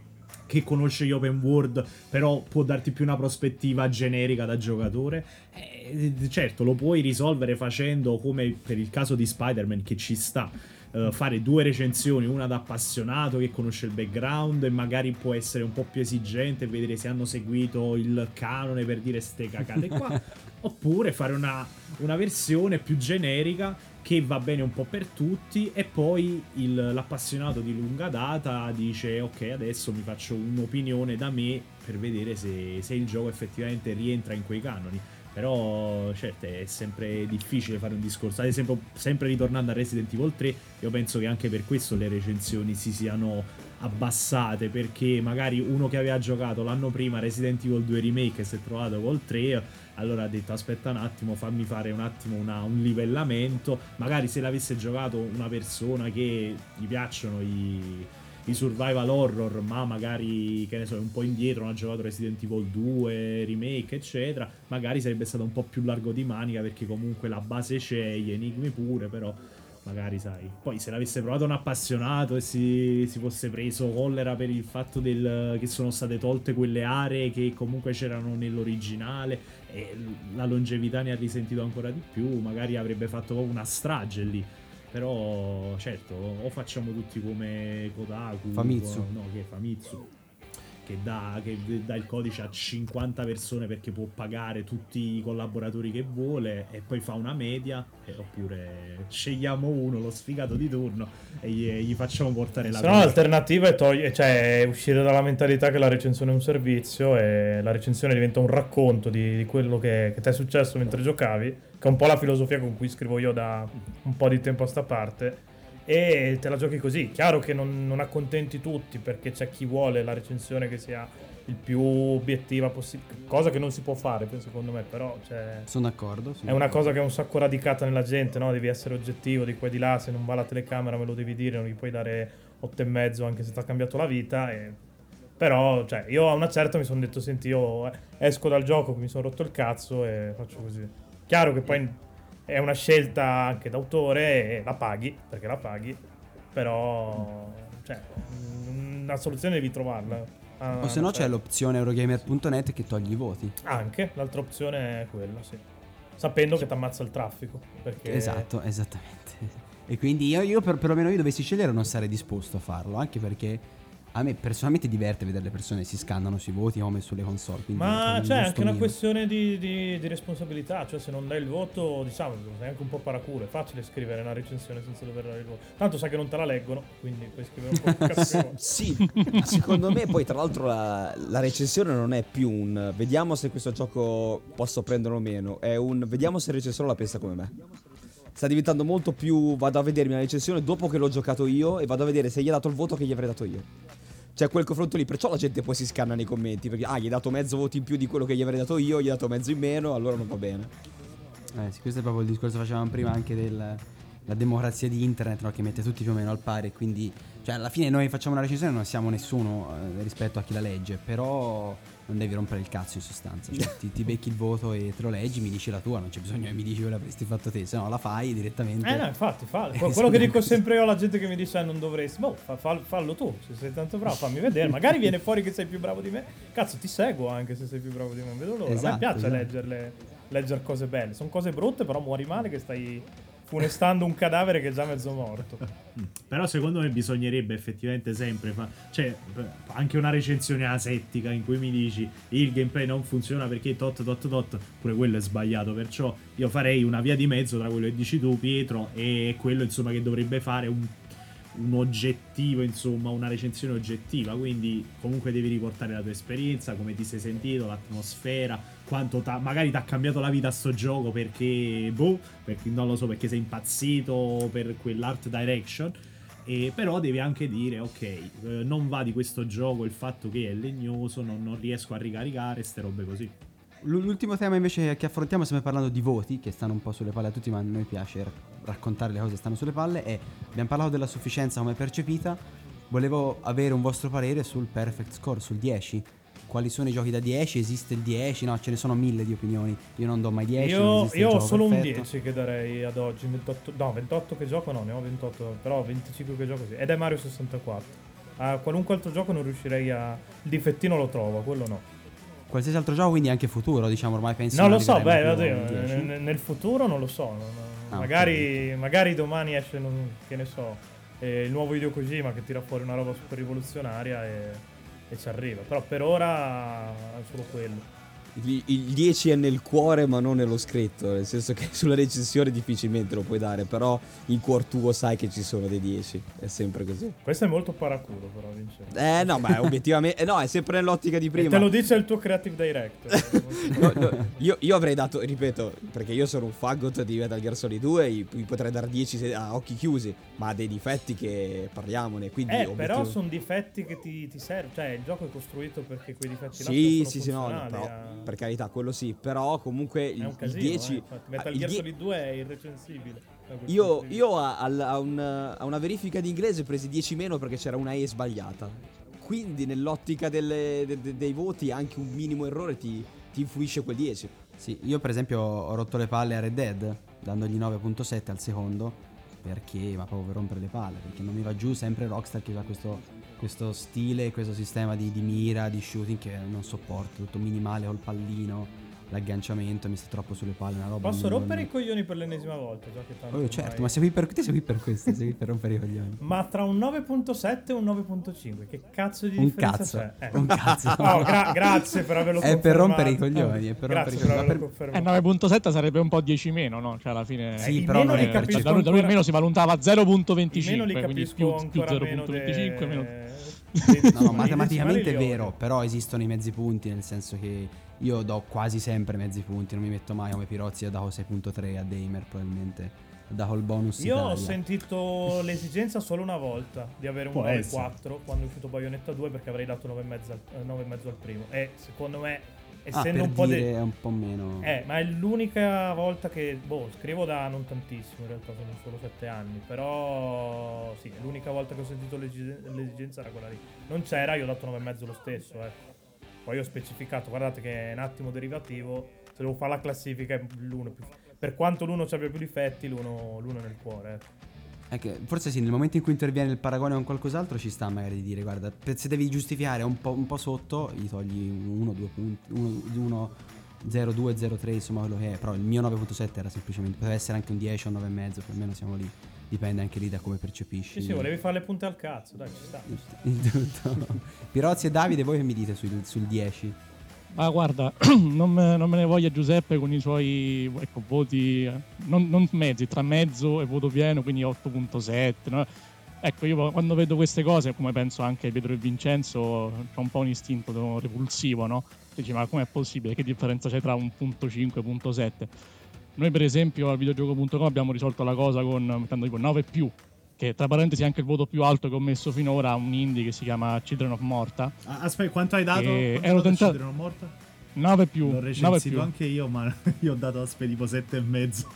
che conosce gli open world, però può darti più una prospettiva generica da giocatore. Eh, certo, lo puoi risolvere facendo come per il caso di Spider-Man che ci sta. eh, fare due recensioni, una da appassionato che conosce il background e magari può essere un po' più esigente e vedere se hanno seguito il canone per dire ste cacate qua. Oppure fare una, una versione più generica che va bene un po' per tutti e poi il- l'appassionato di lunga data dice ok adesso mi faccio un'opinione da me per vedere se, se il gioco effettivamente rientra in quei canoni. Però certo è sempre difficile fare un discorso. Ad esempio sempre ritornando a Resident Evil 3 io penso che anche per questo le recensioni si siano abbassate perché magari uno che aveva giocato l'anno prima Resident Evil 2 Remake e si è trovato col 3 allora ha detto aspetta un attimo fammi fare un attimo una- un livellamento. Magari se l'avesse giocato una persona che gli piacciono i, i survival horror ma magari che ne so è un po' indietro non ha giocato Resident Evil 2 Remake eccetera magari sarebbe stato un po' più largo di manica perché comunque la base c'è gli enigmi pure però magari sai. Poi se l'avesse provato un appassionato e si, si fosse preso collera per il fatto del, che sono state tolte quelle aree che comunque c'erano nell'originale e la longevità ne ha risentito ancora di più, magari avrebbe fatto una strage lì. Però certo, o facciamo tutti come Kotaku, Famitsu. no, che Famitsu che dà, che dà il codice a 50 persone perché può pagare tutti i collaboratori che vuole e poi fa una media eh, oppure scegliamo uno, lo sfigato di turno e gli, gli facciamo portare la Se no l'alternativa è, togli- cioè, è uscire dalla mentalità che la recensione è un servizio e la recensione diventa un racconto di, di quello che, che ti è successo mentre giocavi, che è un po' la filosofia con cui scrivo io da un po' di tempo a sta parte. E te la giochi così. Chiaro che non, non accontenti tutti perché c'è chi vuole la recensione che sia il più obiettiva possibile, cosa che non si può fare, secondo me, però cioè, Sono d'accordo. sono è una d'accordo. cosa che è un sacco radicata nella gente, no? Devi essere oggettivo di qua e di là, se non va la telecamera me lo devi dire, non gli puoi dare 8 e mezzo anche se ti ha cambiato la vita. e- Però, cioè, io a una certa mi sono detto, senti, io eh, esco dal gioco, mi sono rotto il cazzo e faccio così. Chiaro che poi è una scelta anche d'autore la paghi, perché la paghi, però, cioè, una soluzione devi trovarla. Ah, O se no c'è l'opzione Eurogamer.net che togli i voti. Anche, l'altra opzione è quella, sì. Sapendo che ti ammazza il traffico. Perché Esatto, esattamente. E quindi io, io per, perlomeno io dovessi scegliere non sarei disposto a farlo, anche perché a me personalmente diverte vedere le persone si scannano sui voti come sulle console. Ma c'è gusto anche una mio. questione di, di- di responsabilità, cioè se non dai il voto, diciamo, sei anche un po' paraculo, è facile scrivere una recensione senza dover dare il voto. Tanto sai che non te la leggono, quindi puoi scrivere un po' più. Sì, secondo me poi tra l'altro la, la recensione non è più un vediamo se questo gioco posso prenderlo o meno, è un vediamo se il recensore la pensa come me. Sta diventando molto più vado a vedermi la recensione dopo che l'ho giocato io e vado a vedere se gli ha dato il voto che gli avrei dato io. C'è quel confronto lì, perciò la gente poi si scanna nei commenti perché ah, gli hai dato mezzo voto in più di quello che gli avrei dato io, gli hai dato mezzo in meno, allora non va bene. Eh, sì, questo è proprio il discorso che facevamo prima anche della democrazia di internet, no? che mette tutti più o meno al pari. Quindi, cioè, alla fine noi facciamo una recensione e non siamo nessuno eh, rispetto a chi la legge, però non devi rompere il cazzo in sostanza. Cioè, ti, ti becchi il voto e te lo leggi, mi dici la tua, non c'è bisogno che mi dici quello l'avresti fatto te, se no la fai direttamente. Eh no, infatti, fallo. Eh, Que- Quello che dico sempre io alla gente che mi dice "Ah, non dovresti, boh, fa- fa- fallo tu, se sei tanto bravo, fammi vedere. Magari viene fuori che sei più bravo di me. Cazzo, ti seguo anche se sei più bravo di me, non vedo l'ora. a Esatto, me piace esatto. leggerle, leggere cose belle. Sono cose brutte, però muori male che stai funestando un cadavere che è già mezzo morto. Però secondo me bisognerebbe effettivamente sempre fa- cioè anche una recensione asettica in cui mi dici il gameplay non funziona perché tot tot tot, pure quello è sbagliato, perciò io farei una via di mezzo tra quello che dici tu Pietro e quello insomma che dovrebbe fare un, un oggettivo, insomma, una recensione oggettiva, quindi comunque devi riportare la tua esperienza, come ti sei sentito, l'atmosfera, quanto t'ha- magari ti ha cambiato la vita sto gioco perché boh, perché non lo so, perché sei impazzito per quell'art direction. E però devi anche dire, ok, eh, non va di questo gioco il fatto che è legnoso, non, non riesco a ricaricare, ste robe così. L'ultimo tema invece che affrontiamo, stiamo parlando di voti, che stanno un po' sulle palle a tutti, ma a noi piace ra- raccontare le cose che stanno sulle palle. E abbiamo parlato della sufficienza come percepita. Volevo avere un vostro parere sul perfect score, sul 10. Quali sono i giochi da 10? Esiste il 10? No, ce ne sono mille di opinioni. Io non do mai 10. non Io, io ho solo un perfetto. 10 che darei ad oggi. 28, no, 28 che gioco no, ne ho 28, però 25 che gioco sì. Ed è Mario 64. A qualunque altro gioco non riuscirei a... Il difettino lo trovo, quello no. Qualsiasi altro gioco, quindi anche futuro, diciamo, ormai penso non lo so, beh, oddio, al 10. nel, nel futuro non lo so. non- Ah, magari, magari domani esce, non- che ne so, eh, il nuovo Hideo Kojima che tira fuori una roba super rivoluzionaria e, e ci arriva. Però per ora è solo quello. Il, il 10 è nel cuore ma non nello scritto, nel senso che sulla recensione difficilmente lo puoi dare, però in cuor tuo sai che ci sono dei 10, è sempre così. Questo è molto paraculo, però, Vincenzo. Eh no, ma obiettivamente, eh, no, è sempre nell'ottica di E prima. te lo dice il tuo creative director. No, no, io, io avrei dato, ripeto, perché io sono un faggot di Metal Gear Solid 2, gli potrei dare 10 se- a occhi chiusi, ma ha dei difetti che parliamone, quindi Eh, però sono difetti che ti, ti servono. Cioè, il gioco è costruito perché quei difetti là Sì, fossero sì, sì, no, no, però. Per carità, quello sì, però comunque il, un il casino, 10 eh, infatti. Metal il Gear 10 Solid 2 è irrecensibile. Io, io a, a un- a una verifica di inglese ho presi 10 meno perché c'era una E sbagliata. Quindi nell'ottica delle- de- de- dei voti anche un minimo errore ti, ti influisce quel 10. Sì, io per esempio ho rotto le palle a Red Dead, dandogli 9.7 al secondo, perché, ma proprio per rompere le palle, perché non mi va giù sempre Rockstar che ha questo, questo stile, questo sistema di, di mira, di shooting che non sopporto, tutto minimale col pallino, l'agganciamento, mi sta troppo sulle palle, una roba... Posso non- rompere i coglioni per l'ennesima volta, già che tanto Oh, certo, ma sei qui per, te sei qui per questo, sei qui per rompere i coglioni. Ma tra un 9.7 e un 9.5, che cazzo di Un differenza cazzo, c'è? Eh. un cazzo. Oh, gra- grazie per averlo È per confermato. rompere i coglioni, è per Grazie rompere i per coglioni. Ma Eh, confermato. 9.7 sarebbe un po' 10 meno, no? Cioè alla fine... Sì, i però meno non è capisco da, lui, da lui almeno si valutava I 0.25, meno li quindi capisco più, più ancora meno 0.25 meno... No, no, matematicamente è vero, però esistono i mezzi punti, nel senso che io do quasi sempre mezzi punti, non mi metto mai come Pirozzi, ho dato 6.3 a Damer probabilmente, ho dato il bonus Io ho Italia. sentito l'esigenza solo una volta di avere un Può 9.4 quando è uscito Bayonetta 2 perché avrei dato 9.5 al, eh, 9,5 al primo. E secondo me, essendo per un po' dire de- un po' meno... Eh, ma è l'unica volta che, boh, scrivo da non tantissimo, in realtà sono solo sette anni, però sì, è l'unica volta che ho sentito l'esi- l'esigenza era quella lì. Non c'era, io ho dato 9,5 lo stesso, ecco. Poi ho specificato, guardate che è un attimo derivativo, se devo fare la classifica è l'uno più... Per quanto l'uno abbia più difetti, l'uno, l'uno è nel cuore, ecco. Forse sì, nel momento in cui interviene il paragone con qualcos'altro ci sta magari di dire guarda, se devi giustificare un po', un po' sotto, gli togli uno, due punti, uno, uno 0, 2, 0, 3, insomma quello che è, però il mio 9.7 era semplicemente, poteva essere anche un 10 o un 9,5, più o meno siamo lì, dipende anche lì da come percepisci. Sì, sì, volevi fare le punte al cazzo, dai, ci sta. il tutto. Pirozzi e Davide, voi che mi dite sul, sul 10? Ma guarda, non me, non me ne voglia Giuseppe con i suoi ecco, voti, eh, non, non mezzi, tra mezzo e voto pieno, quindi 8.7. no? Ecco, io quando vedo queste cose, come penso anche Pietro e Vincenzo, c'è un po' un istinto repulsivo, no? Dici, ma com'è possibile? Che differenza c'è tra un punto 5 e un punto 7? Noi per esempio al videogioco.com abbiamo risolto la cosa con mettendo tipo 9 più, che tra parentesi è anche il voto più alto che ho messo finora a un indie che si chiama Children of Morta. Ah, aspetta, quanto hai dato? Quanto ero a tentato- Children of Morta? 9 più, L'ho 9 recensito più. anche io, ma io ho dato aspetta tipo 7 e mezzo.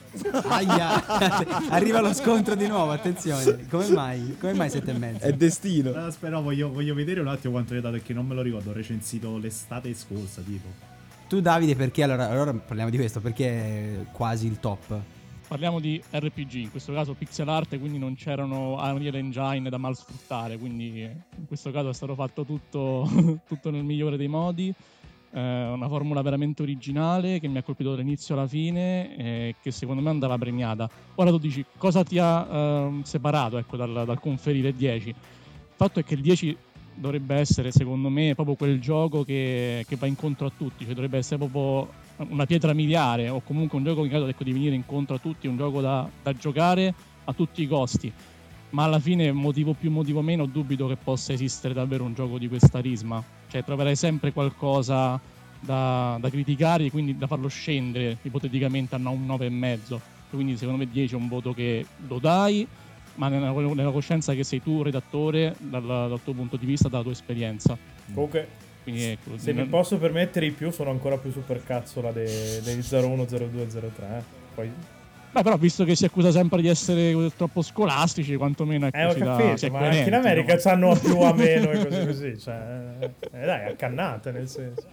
Aia, arriva lo scontro di nuovo, attenzione. Come mai? Come mai 7 e mezzo? È destino. Aspetta, no, voglio, voglio vedere un attimo quanto gli ho dato perché non me lo ricordo. Ho recensito l'estate scorsa, tipo. Tu Davide perché allora, allora parliamo di questo, perché è quasi il top? Parliamo di RPG, in questo caso pixel art, quindi non c'erano Unreal Engine da mal sfruttare, quindi eh, in questo caso è stato fatto tutto, tutto nel migliore dei modi. Eh, una formula veramente originale che mi ha colpito dall'inizio alla fine e che secondo me andava premiata. Ora tu dici cosa ti ha ehm, separato ecco, dal, dal conferire 10? Il fatto è che il 10 dovrebbe essere secondo me proprio quel gioco che, che va incontro a tutti, cioè dovrebbe essere proprio una pietra miliare o comunque un gioco in grado ecco, di venire incontro a tutti, un gioco da, da giocare a tutti i costi. Ma alla fine, motivo più, motivo meno, dubito che possa esistere davvero un gioco di questa risma. Cioè, troverai sempre qualcosa da, da criticare e quindi da farlo scendere ipoteticamente a un 9,5. Quindi, secondo me, 10 è un voto che lo dai, ma nella, nella coscienza che sei tu redattore dal, dal tuo punto di vista, dalla tua esperienza. Comunque, Quindi, ecco, se mi non- posso permettere i più, sono ancora più supercazzola dei, dei 01, 02, 03. eh. Poi Beh, però visto che si accusa sempre di essere troppo scolastici, quantomeno ecco, Eh, ho capito, è ma coerenti, anche in America no? c'hanno a più o a meno e così così. Cioè, eh, dai, accannate nel senso.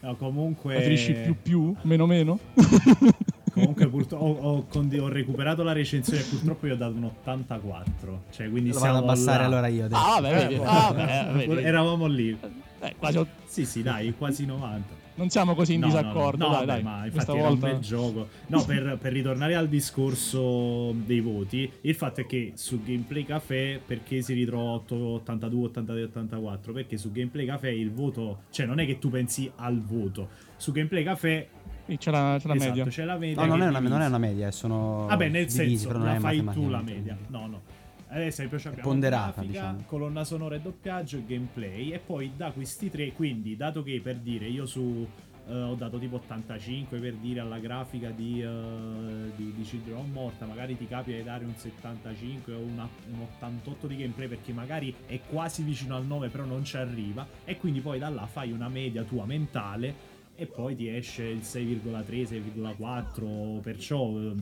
No, comunque. Preferisci più più, meno meno? Comunque, purtroppo ho, ho condi- ho recuperato la recensione purtroppo io ho dato un 84. Cioè, quindi Lo vado siamo ad abbassare là. allora io. adesso. Ah, vabbè. Eh, ah, beh, vedi. Eravamo lì. Eh, quasi Sì, sì, dai, quasi 90. non siamo così in No, no, no. disaccordo. No, dai, dai. ma Questa infatti era un bel gioco. No, per, per ritornare al discorso dei voti, il fatto è che su Gameplay Café perché si ritrova 8, 82, 83, 84? Perché su Gameplay Café il voto, cioè non è che tu pensi al voto. Su Gameplay Café c'è la, c'è la esatto, media. c'è la media. No, non è, una, non è una media, eh, sono. Vabbè, nel senso, la è fai tu la media. No, no. Ad esempio, ci abbiamo ponderata, grafica, diciamo. colonna sonora e doppiaggio e gameplay. E poi da questi tre, quindi, dato che per dire io su. eh, ho dato tipo 85 per dire alla grafica di, eh, di, di Children Morta. Magari ti capita di dare un 75 o una- un 88 di gameplay perché magari è quasi vicino al 9, però non ci arriva. E quindi poi da là fai una media tua mentale e poi ti esce il 6,3, 6,4, perciò eh,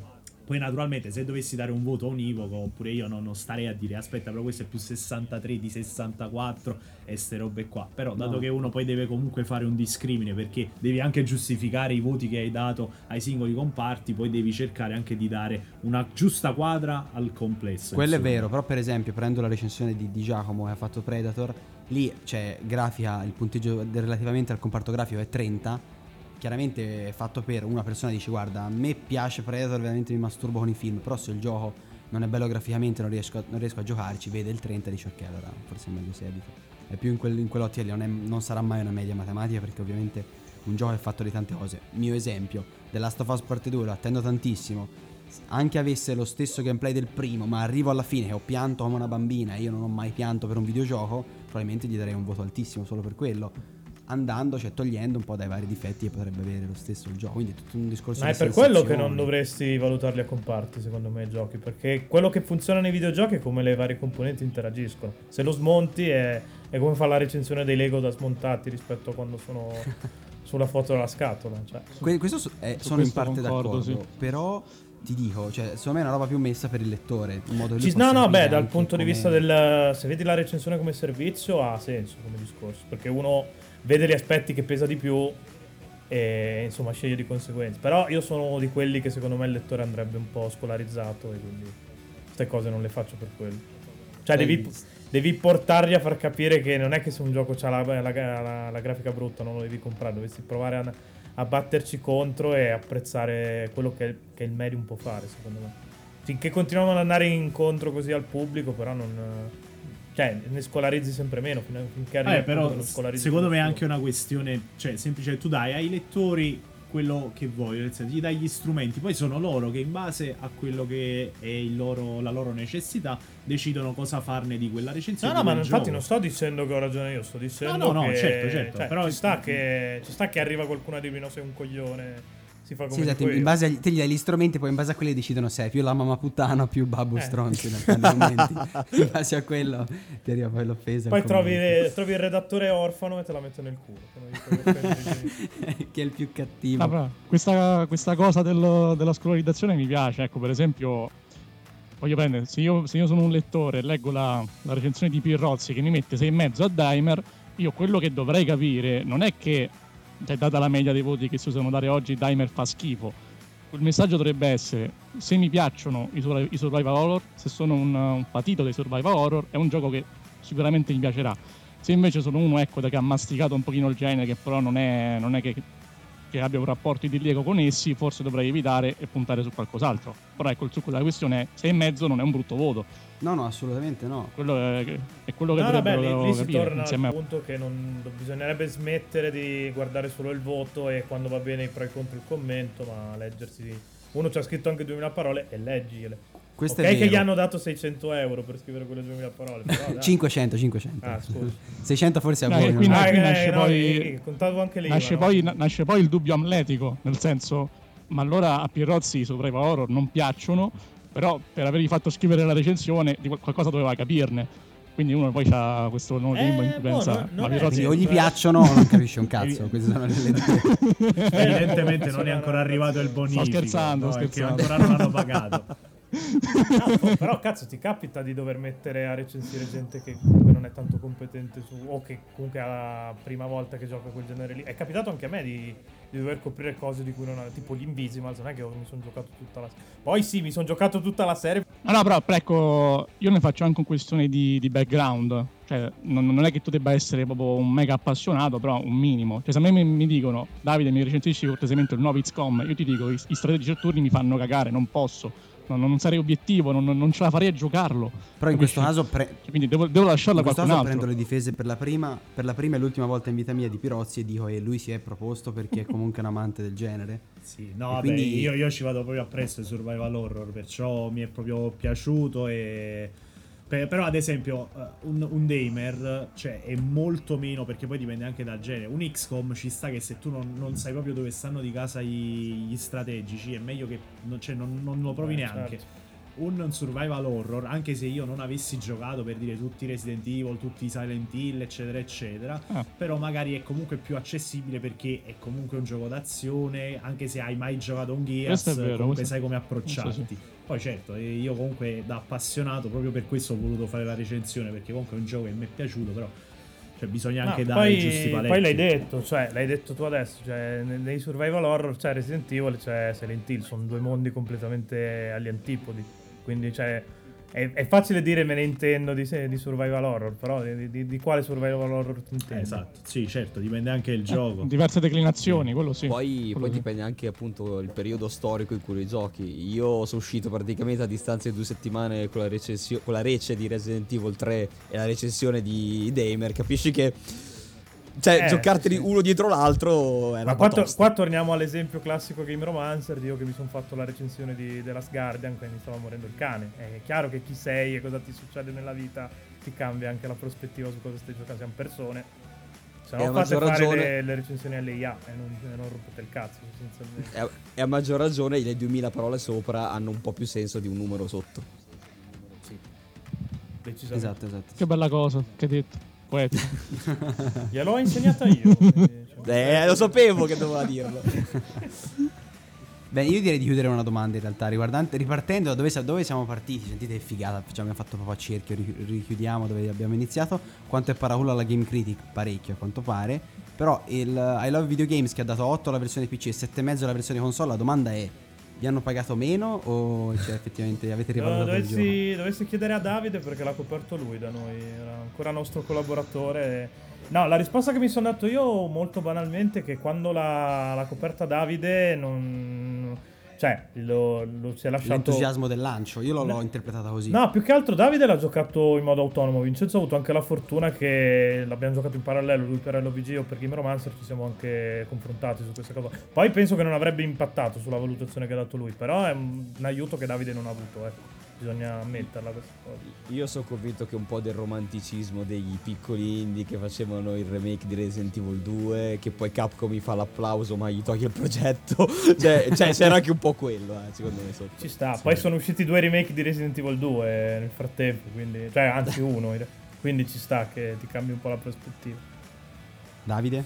poi naturalmente se dovessi dare un voto univoco oppure io non, non starei a dire aspetta però questo è più 63 di 64 e ste robe qua, però dato No. che uno poi deve comunque fare un discrimine perché devi anche giustificare i voti che hai dato ai singoli comparti, poi devi cercare anche di dare una giusta quadra al complesso. Quello è insomma. vero, però per esempio prendo la recensione di, di Giacomo che ha fatto Predator, lì c'è grafica, il punteggio relativamente al comparto grafico è 30, chiaramente è fatto per una persona dice guarda a me piace Predator, veramente mi masturbo con i film, però se il gioco non è bello graficamente non riesco, a- non riesco a giocarci, vede il 30 e dice ok allora forse è meglio se evito. È più in, quel, in quell'ottica lì, non, non sarà mai una media matematica perché ovviamente un gioco è fatto di tante cose. Mio esempio, The Last of Us Part 2 lo attendo tantissimo, anche avesse lo stesso gameplay del primo, ma arrivo alla fine che ho pianto come una bambina e io non ho mai pianto per un videogioco, probabilmente gli darei un voto altissimo solo per quello. Andando, cioè togliendo un po' dai vari difetti che potrebbe avere lo stesso il gioco. Quindi è tutto un discorso Ma è di per quello che non dovresti valutarli a comparti, secondo me, i giochi. Perché quello che funziona nei videogiochi è come le varie componenti interagiscono. Se lo smonti è, è come fa la recensione dei Lego da smontati rispetto a quando sono sulla foto della scatola. Cioè, Que- questo so- eh, Su sono in questo parte concordo, d'accordo, sì. però ti dico, cioè, secondo me è una roba più messa per il lettore. In modo che Ci- no, no, beh, dal punto di come- vista del. Se vedi la recensione come servizio, ha senso come discorso. Perché uno vede gli aspetti che pesa di più e insomma sceglie di conseguenza. Però io sono uno di quelli che secondo me il lettore andrebbe un po' scolarizzato e quindi queste cose non le faccio per quello. Cioè, devi, devi portargli a far capire che non è che se un gioco ha la, la- la- la grafica brutta non lo devi comprare, dovresti provare a, a batterci contro e apprezzare quello che, che il medium può fare, secondo me. Finché continuiamo ad andare incontro così al pubblico, però non. Cioè, ne scolarizzi sempre meno. Finché arrivi Eh, al punto però secondo me è anche una questione, cioè semplice, tu dai ai lettori quello che vogliono, nel senso gli dai gli strumenti, poi sono loro che in base a quello che è il loro- la loro necessità decidono cosa farne di quella No, recensione. no, di ma infatti gioco. non sto dicendo che ho ragione io, sto dicendo No, no, no, che certo, certo, cioè, però- ci, sta che, ci sta che arriva qualcuno a dirmi no sei un coglione, si fa come Sì, esatto, in base agli, te gli dai gli strumenti, poi in base a quelli decidono se è più la mamma puttana o più babbo Eh. stronzo. In base a quello ti arriva poi l'offesa. Poi trovi, trovi il redattore orfano e te la metto nel culo. che è il più cattivo. Ah, però, questa, questa cosa del- della scolarizzazione mi piace. Ecco, per esempio, voglio prendere, se io, se io sono un lettore e leggo la, la recensione di Pirrozzi che mi mette 6,5 a Dimer, io quello che dovrei capire non è che, cioè, data la media dei voti che si usano dare oggi, Dimer fa schifo. Il messaggio dovrebbe essere: se mi piacciono i, sur- i survival horror, se sono un, un patito dei survival horror, è un gioco che sicuramente mi piacerà. Se invece sono uno ecco, che ha masticato un pochino il genere, che però non è, non è che, che abbia un rapporto idilliaco con essi, forse dovrei evitare e puntare su qualcos'altro. Però ecco, il succo della questione è: 6,5 non è un brutto voto. No, no, assolutamente no. Quello è, è quello che No, vabbè, lì, lì si capire torna insieme al a punto che non, bisognerebbe smettere di guardare solo il voto e quando va bene i pro e contro il commento, ma leggersi. Uno ci ha scritto anche 2000 parole e leggile. Questo ok, è che gli hanno dato 600 euro per scrivere quelle 2000 parole. Però, dai. 500, 500. Ah, scusa. 600 forse a No, voi. qui non no- è- qui eh, nasce no, poi- eh, contavo anche l'IVA, nasce, poi, na- nasce poi il dubbio amletico, nel senso, ma allora a Pirrozzi i horror non piacciono, però per avergli fatto scrivere la recensione di qual- qualcosa doveva capirne. Quindi uno poi ha questo nuovo limbo in cui boh, pensa, no, Quindi o gli piacciono o non capisce un cazzo. Queste sono le due. Evidentemente non è ancora arrivato il bonifico. scherzando, no, sto perché scherzando. ancora non hanno pagato. No, però cazzo ti capita di dover mettere a recensire gente che non è tanto competente su o che comunque è la prima volta che gioca quel genere lì. È capitato anche a me di, di dover coprire cose di cui non ho, tipo gli Invisimals, non è che mi sono giocato tutta la serie. Poi sì, mi sono giocato tutta la serie. No, no, però ecco, io ne faccio anche una questione di, di background. Cioè, non, non è che tu debba essere proprio un mega appassionato, però un minimo. Cioè, se a me mi, mi dicono, Davide, mi recensisci cortesemente il nuovo XCOM, io ti dico, i, i strategici turni mi fanno cagare, non posso. Non, non sarei obiettivo, non, non ce la farei a giocarlo. Però in questo caso pre- Quindi devo, devo lasciarla in a questo qualcun caso altro. prendo le difese per la prima per la prima e l'ultima volta in vita mia di Pirozzi e dico e lui si è proposto perché è comunque un amante del genere. Sì, no, vabbè, quindi- io, io ci vado proprio appresso ai survival horror, perciò mi è proprio piaciuto e... pe- Però ad esempio eh, un, un Damer cioè, è molto meno perché poi dipende anche dal genere. Un XCOM ci sta che se tu non, non sai proprio dove stanno di casa i- gli strategici è meglio che non, cioè, non- non lo provi Eh, neanche. certo. Un survival horror, anche se io non avessi giocato per dire tutti i Resident Evil, tutti i Silent Hill, eccetera, eccetera, Ah. però magari è comunque più accessibile perché è comunque un gioco d'azione, anche se hai mai giocato un Gears, vero, comunque sai come approcciarti. Poi certo, io comunque da appassionato, proprio per questo ho voluto fare la recensione, perché comunque è un gioco che mi è piaciuto, però cioè, bisogna anche No, dare poi, i giusti paletti. poi l'hai detto, cioè, l'hai detto tu adesso, cioè, ne- nei survival horror c'è Resident Evil e c'è Silent Hill, sono due mondi completamente agli antipodi, quindi cioè, è, è facile dire me ne intendo di, di survival horror, però di, di- di quale survival horror ti intendi? Eh, esatto, sì, certo, dipende anche il Eh, gioco. diverse declinazioni, quello sì. Poi, Quello poi sì. dipende anche appunto il periodo storico in cui lo giochi. Io sono uscito praticamente a distanza di due settimane con la, recensio- con la rece di Resident Evil 3 e la recensione di Damer. Capisci che cioè, Eh, giocarteli sì. uno dietro l'altro è Ma qua, to- qua torniamo all'esempio classico Game Romancer, di io che mi sono fatto la recensione di The Last Guardian, quindi mi stava morendo il cane. È chiaro che chi sei e cosa ti succede nella vita ti cambia anche la prospettiva su cosa stai giocando, siamo persone. Se a no fate maggior fare ragione- le, le recensioni all'IA e non, e non rompete il cazzo, sostanzialmente. E a, e a maggior ragione le 2000 parole sopra hanno un po' più senso di un numero sotto. Decisamente. Esatto, esatto. Che bella cosa che hai detto. Poeta. Gliel'ho insegnata io. cioè, Eh, lo sapevo che doveva dirlo. Beh, io direi di chiudere una domanda in realtà riguardante ripartendo da dove, dove siamo partiti. Sentite che figata, facciamo, abbiamo fatto proprio a cerchio, ri- richiudiamo dove abbiamo iniziato. Quanto è paraculo alla Game Critic? Parecchio a quanto pare. Però il I Love Video Games che ha dato 8 alla versione PC e 7,5 alla versione console, la domanda è vi hanno pagato meno o cioè, effettivamente avete No, rivalutato gioco? dovessi, dovessi chiedere a Davide perché l'ha coperto lui da noi, era ancora nostro collaboratore. No, la risposta che mi sono dato io molto banalmente è che quando l'ha, l'ha coperta Davide non... Cioè, lo, lo si è lasciato... L'entusiasmo del lancio, io l'ho, l'ho interpretata così. No, più che altro Davide l'ha giocato in modo autonomo. Vincenzo ha avuto anche la fortuna che l'abbiamo giocato in parallelo, lui per LOVG o per Game Romancer, ci siamo anche confrontati su questa cosa. Poi penso che non avrebbe impattato sulla valutazione che ha dato lui, però è un, un aiuto che Davide non ha avuto, ecco. Bisogna ammetterla questa cosa. Io sono convinto che un po' del romanticismo dei piccoli indie che facevano il remake di Resident Evil 2, che poi Capcom mi fa l'applauso ma gli toglie il progetto, cioè, cioè c'era anche un po' quello, eh, secondo me. sotto. Ci sta. Poi sono usciti due remake di Resident Evil 2 nel frattempo, quindi... Cioè, anzi uno. Quindi ci sta che ti cambi un po' la prospettiva. Davide?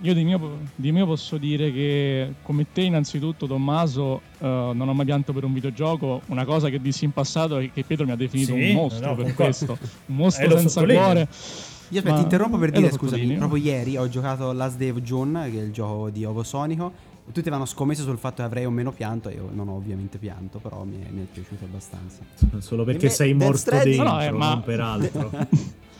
Io di mio, di mio posso dire che come te innanzitutto Tommaso eh, non ho mai pianto per un videogioco, una cosa che dissi in passato è che Pietro mi ha definito Sì, un mostro no, per concordo. questo, un mostro Eh, senza sottolineo. cuore. Io aspetta, Ma- ti interrompo per e dire, scusami, sottolineo. proprio ieri ho giocato Last Day of June, che è il gioco di Ovo Sonico. e Tutti avevano scommesso sul fatto che avrei o meno pianto, e io non ho ovviamente pianto, però mi è, mi è piaciuto abbastanza. Solo perché Me- sei morto dentro, No, no, eh, ma- non per altro.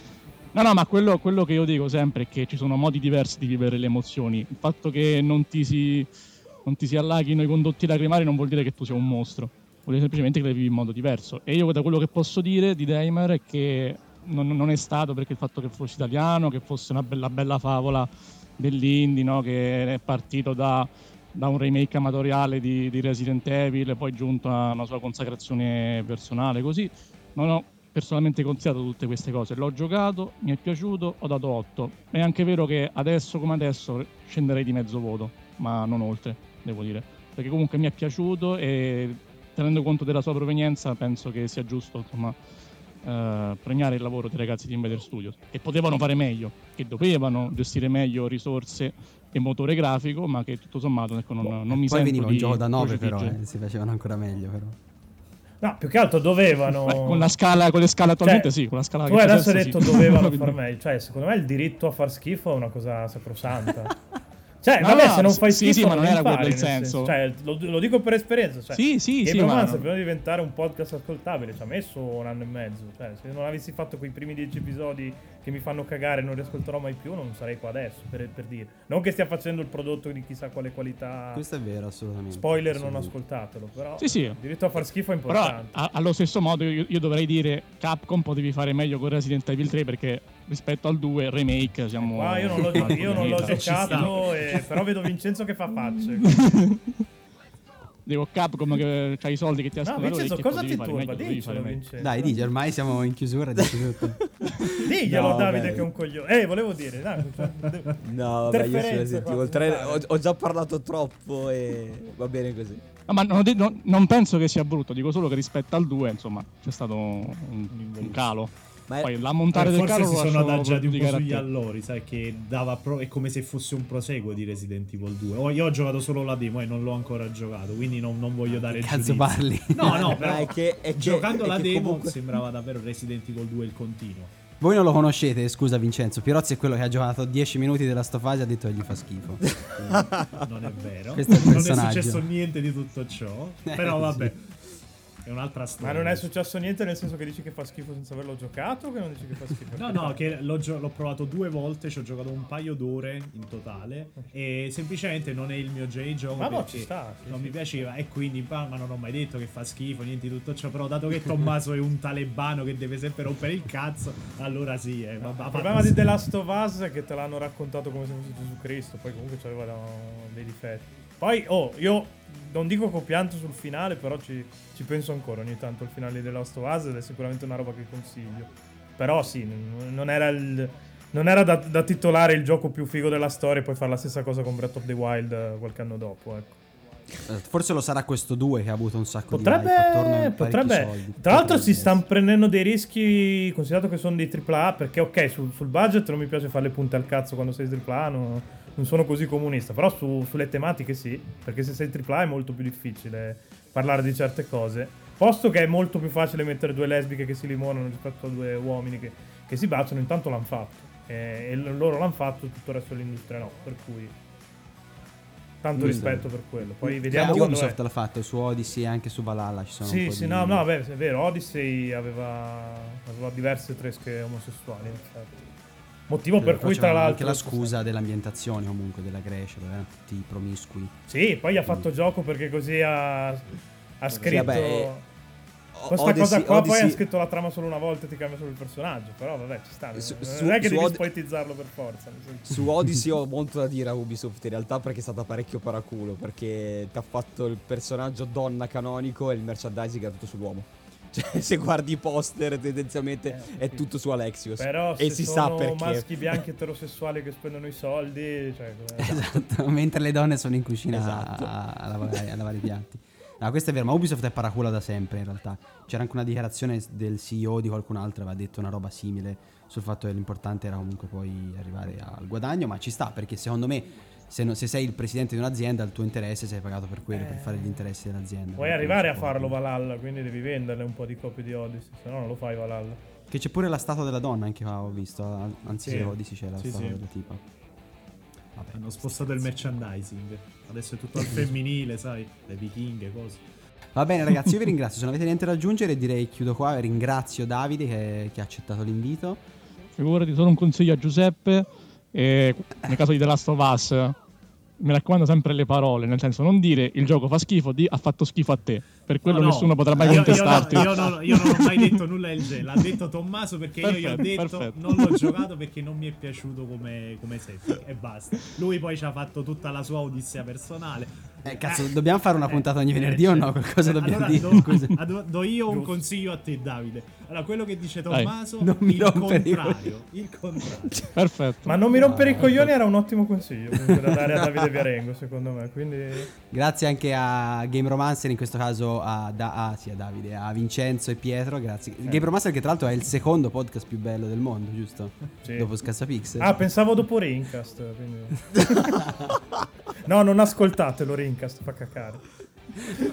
No, no, ma quello, quello che io dico sempre è che ci sono modi diversi di vivere le emozioni. Il fatto che non ti si, non ti si allaghino i condotti lacrimari non vuol dire che tu sia un mostro, vuol dire semplicemente che le vivi in modo diverso. E io da quello che posso dire di Daimer è che non, non è stato perché il fatto che fosse italiano, che fosse una bella, bella favola dell'indie, no? che è partito da, da un remake amatoriale di, di Resident Evil, poi giunto a una sua consacrazione personale, così. Non ho personalmente considerato tutte queste cose. L'ho giocato, mi è piaciuto, ho dato 8. È anche vero che adesso come adesso scenderei di mezzo voto, ma non oltre, devo dire. Perché comunque mi è piaciuto e tenendo conto della sua provenienza penso che sia giusto insomma, eh, premiare il lavoro dei ragazzi di Invader Studios, che potevano fare meglio, che dovevano gestire meglio risorse e motore grafico, ma che tutto sommato ecco, non, non mi Poi sento veniva un gioco da 9 però, eh, si facevano ancora meglio però. No, più che altro dovevano. Beh, con la scala, con le scale attualmente Cioè, sì, con la scala Tu adesso hai detto sì. dovevano far meglio. Cioè, secondo me il diritto a far schifo è una cosa sacrosanta. Cioè, No, vabbè, no, se non fai sì, schifo sì, ma non era quello il nel senso. Cioè, lo, lo dico per esperienza. Cioè, Sì, sì, Game sì, of ma prima di diventare un podcast ascoltabile ci ha messo un anno e mezzo. Cioè, se non avessi fatto quei primi dieci episodi che mi fanno cagare e non riascolterò mai più, non sarei qua adesso, per, per dire. Non che stia facendo il prodotto di chissà quale qualità. Questo è vero, assolutamente. Spoiler, non Assolutamente. ascoltatelo. Però Sì, sì. il diritto a far schifo è Però importante. a- allo stesso modo io, io dovrei dire Capcom potevi fare meglio con Resident Evil 3 perché rispetto al 2 remake siamo Qua io non l'ho, io non l'ho giocato, e- però vedo Vincenzo che fa facce. Dico Capcom che ha i soldi che ti ha No, Vincenzo, cosa ti turba? meglio. Vincenzo. Dai, dici, ormai siamo in chiusura, dici tutto. Diglielo No, Davide vabbè. che è un coglione. Eh, volevo dire, dai. No, vabbè, io Resident qua, Evil 3 ho, ho già parlato troppo e va bene così. No, ma non, non- non penso che sia brutto, dico solo che rispetto al 2, insomma, c'è stato un, un calo. Ma Poi la montare Eh, del forse calo si sono adagiati un po' sugli allori, sai, che dava pro- è come se fosse un proseguo di Resident Evil 2. Oh, io ho giocato solo la demo e non l'ho ancora giocato, quindi non, non voglio dare il Cazzo giudizio. parli? No, no, però è che- è che- giocando è la demo comunque- sembrava davvero Resident Evil 2 il continuo. Voi non lo conoscete, scusa Vincenzo. Pirozzi è quello che ha giocato 10 minuti della stofase e ha detto che gli fa schifo. Non è vero. Questo è il non è successo niente di tutto ciò. Però vabbè. È un'altra Ma storia. non è successo niente nel senso che dici che fa schifo senza averlo giocato o che non dici che fa schifo? No, no, che l'ho, gio- l'ho provato due volte, ci ho giocato un paio d'ore in totale e semplicemente non è il mio J gioco Ma no, perché ci sta, sì, non sì. mi piaceva e quindi ma ma non ho mai detto che fa schifo, niente di tutto ciò, però dato che Tommaso è un talebano che deve sempre rompere il cazzo, allora sì, eh, va- Il problema di The Last of Us è che te l'hanno raccontato come se fosse Gesù Cristo, poi comunque c'aveva dei difetti. Poi, oh, io non dico che ho pianto sul finale, però ci, ci penso ancora ogni tanto al finale di Last of Us ed è sicuramente una roba che consiglio. Però sì, non era il... Non era da, da titolare il gioco più figo della storia e poi fare la stessa cosa con Breath of the Wild eh, qualche anno dopo, ecco. Eh, Forse lo sarà questo 2 che ha avuto un sacco di hype attorno a Potrebbe, potrebbe. soldi. Tra l'altro Potrebbe si stanno prendendo dei rischi, considerato che sono dei AAA, perché ok, sul, sul budget non mi piace fare le punte al cazzo quando sei AAA, no- non sono così comunista, però su- sulle tematiche sì, perché se sei AAA è molto più difficile parlare di certe cose. Posto che è molto più facile mettere due lesbiche che si limonano rispetto a due uomini che, che si baciano, intanto l'hanno fatto. E, e loro l'hanno fatto, tutto il resto dell'industria no, per cui... Tanto Mm. rispetto per quello. Poi Beh, vediamo quando Ubisoft è. l'ha fatto su Odyssey e anche su Valhalla ci sono Sì, sì, di- no, no, beh, è vero, Odyssey aveva, aveva diverse tresche omosessuali, in effetti. Motivo per cui, tra l'altro... anche la scusa dell'ambientazione comunque della Grecia, dove erano tutti promiscui. Sì, poi ha fatto gioco perché così ha, ha scritto... vabbè, eh, Questa Odyssey- cosa qua poi Odyssey- ha scritto la trama solo una volta e ti cambia solo il personaggio. Però vabbè, ci sta. Su- non su- è che devi Od- spoetizzarlo per forza. Su Odyssey ho molto da dire a Ubisoft in realtà perché è stata parecchio paraculo perché ti ha fatto il personaggio donna canonico e il merchandising era tutto sull'uomo. Cioè, se guardi i poster tendenzialmente è tutto su Alexios. Però e si sono sa perché. maschi bianchi eterosessuali che spendono i soldi, cioè, Esatto, mentre le donne sono in cucina Esatto. a, a lavare, a lavare i piatti. No, questo è vero, ma Ubisoft è paracula da sempre in realtà. C'era anche una dichiarazione del CEO di qualcun altro, aveva detto una roba simile sul fatto che l'importante era comunque poi arrivare al guadagno, ma ci sta perché secondo me se, no- se sei il presidente di un'azienda il tuo interesse sei pagato per quello, per fare gli interessi dell'azienda. Puoi Non arrivare a farlo Valhalla, quindi devi venderle un po' di copie di Odyssey, se no non lo fai Valhalla. Che c'è pure la statua della donna anche qua, ho visto, an- anziché Sì. Odyssey c'è la Sì, statua sì. della tipa. Vabbè. Hanno spostato il merchandising. Adesso è tutto al femminile, sai, le vichinghe, cose. Va bene ragazzi, io vi ringrazio, se non avete niente da aggiungere direi chiudo qua, ringrazio Davide che, che ha accettato l'invito. Figurati, solo un consiglio a Giuseppe. E nel caso di The Last of Us, mi raccomando sempre le parole, nel senso non dire il gioco fa schifo, di ha fatto schifo a te. Per quello No, no. nessuno potrà mai Io- no, contestarti. Io, no- io non ho mai detto nulla del genere. L'ha detto Tommaso perché io gli ho Perfetto, detto perfetto. non l'ho giocato perché non mi è piaciuto come, come setting e basta. Lui poi ci ha fatto tutta la sua odissea personale. Eh, cazzo, dobbiamo fare una Eh, puntata ogni eh, venerdì o no? Qualcosa eh, dobbiamo allora dire. Do, scusa. ah, do- do io un consiglio a te, Davide. Allora, quello che dice Tommaso, non mi il contrario. Il contrario. Perfetto. Ma non mi rompere i coglioni era un ottimo consiglio da dare a Davide Viarengo, secondo me. Quindi Grazie anche a Game Romancer, in questo caso a, Da- ah, sì, a Davide, a Vincenzo e Pietro. Grazie. Eh. Game Romancer, che tra l'altro è il secondo podcast più bello del mondo, giusto? Sì. Dopo Scassapixel. Ah, pensavo dopo Rincast. Quindi... no, non ascoltatelo Rincast, fa cacare.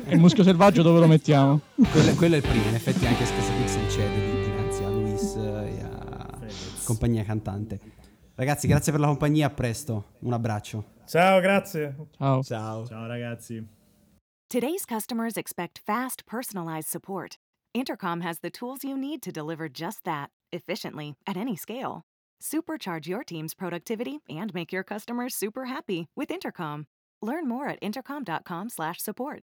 E il muschio selvaggio dove lo mettiamo? quello, quello è il primo, in effetti anche Scasapix in cede di- dinanzi a Luis e a compagnia cantante. Ragazzi, grazie per la compagnia, a presto. Un abbraccio. Ciao, grazie. Ciao. Ciao. Ciao ragazzi. Today's customers expect fast, personalized support. Intercom has the tools you need to deliver just that, efficiently, at any scale. Supercharge your team's productivity and make your customers super happy with Intercom. Learn more at intercom.com/support.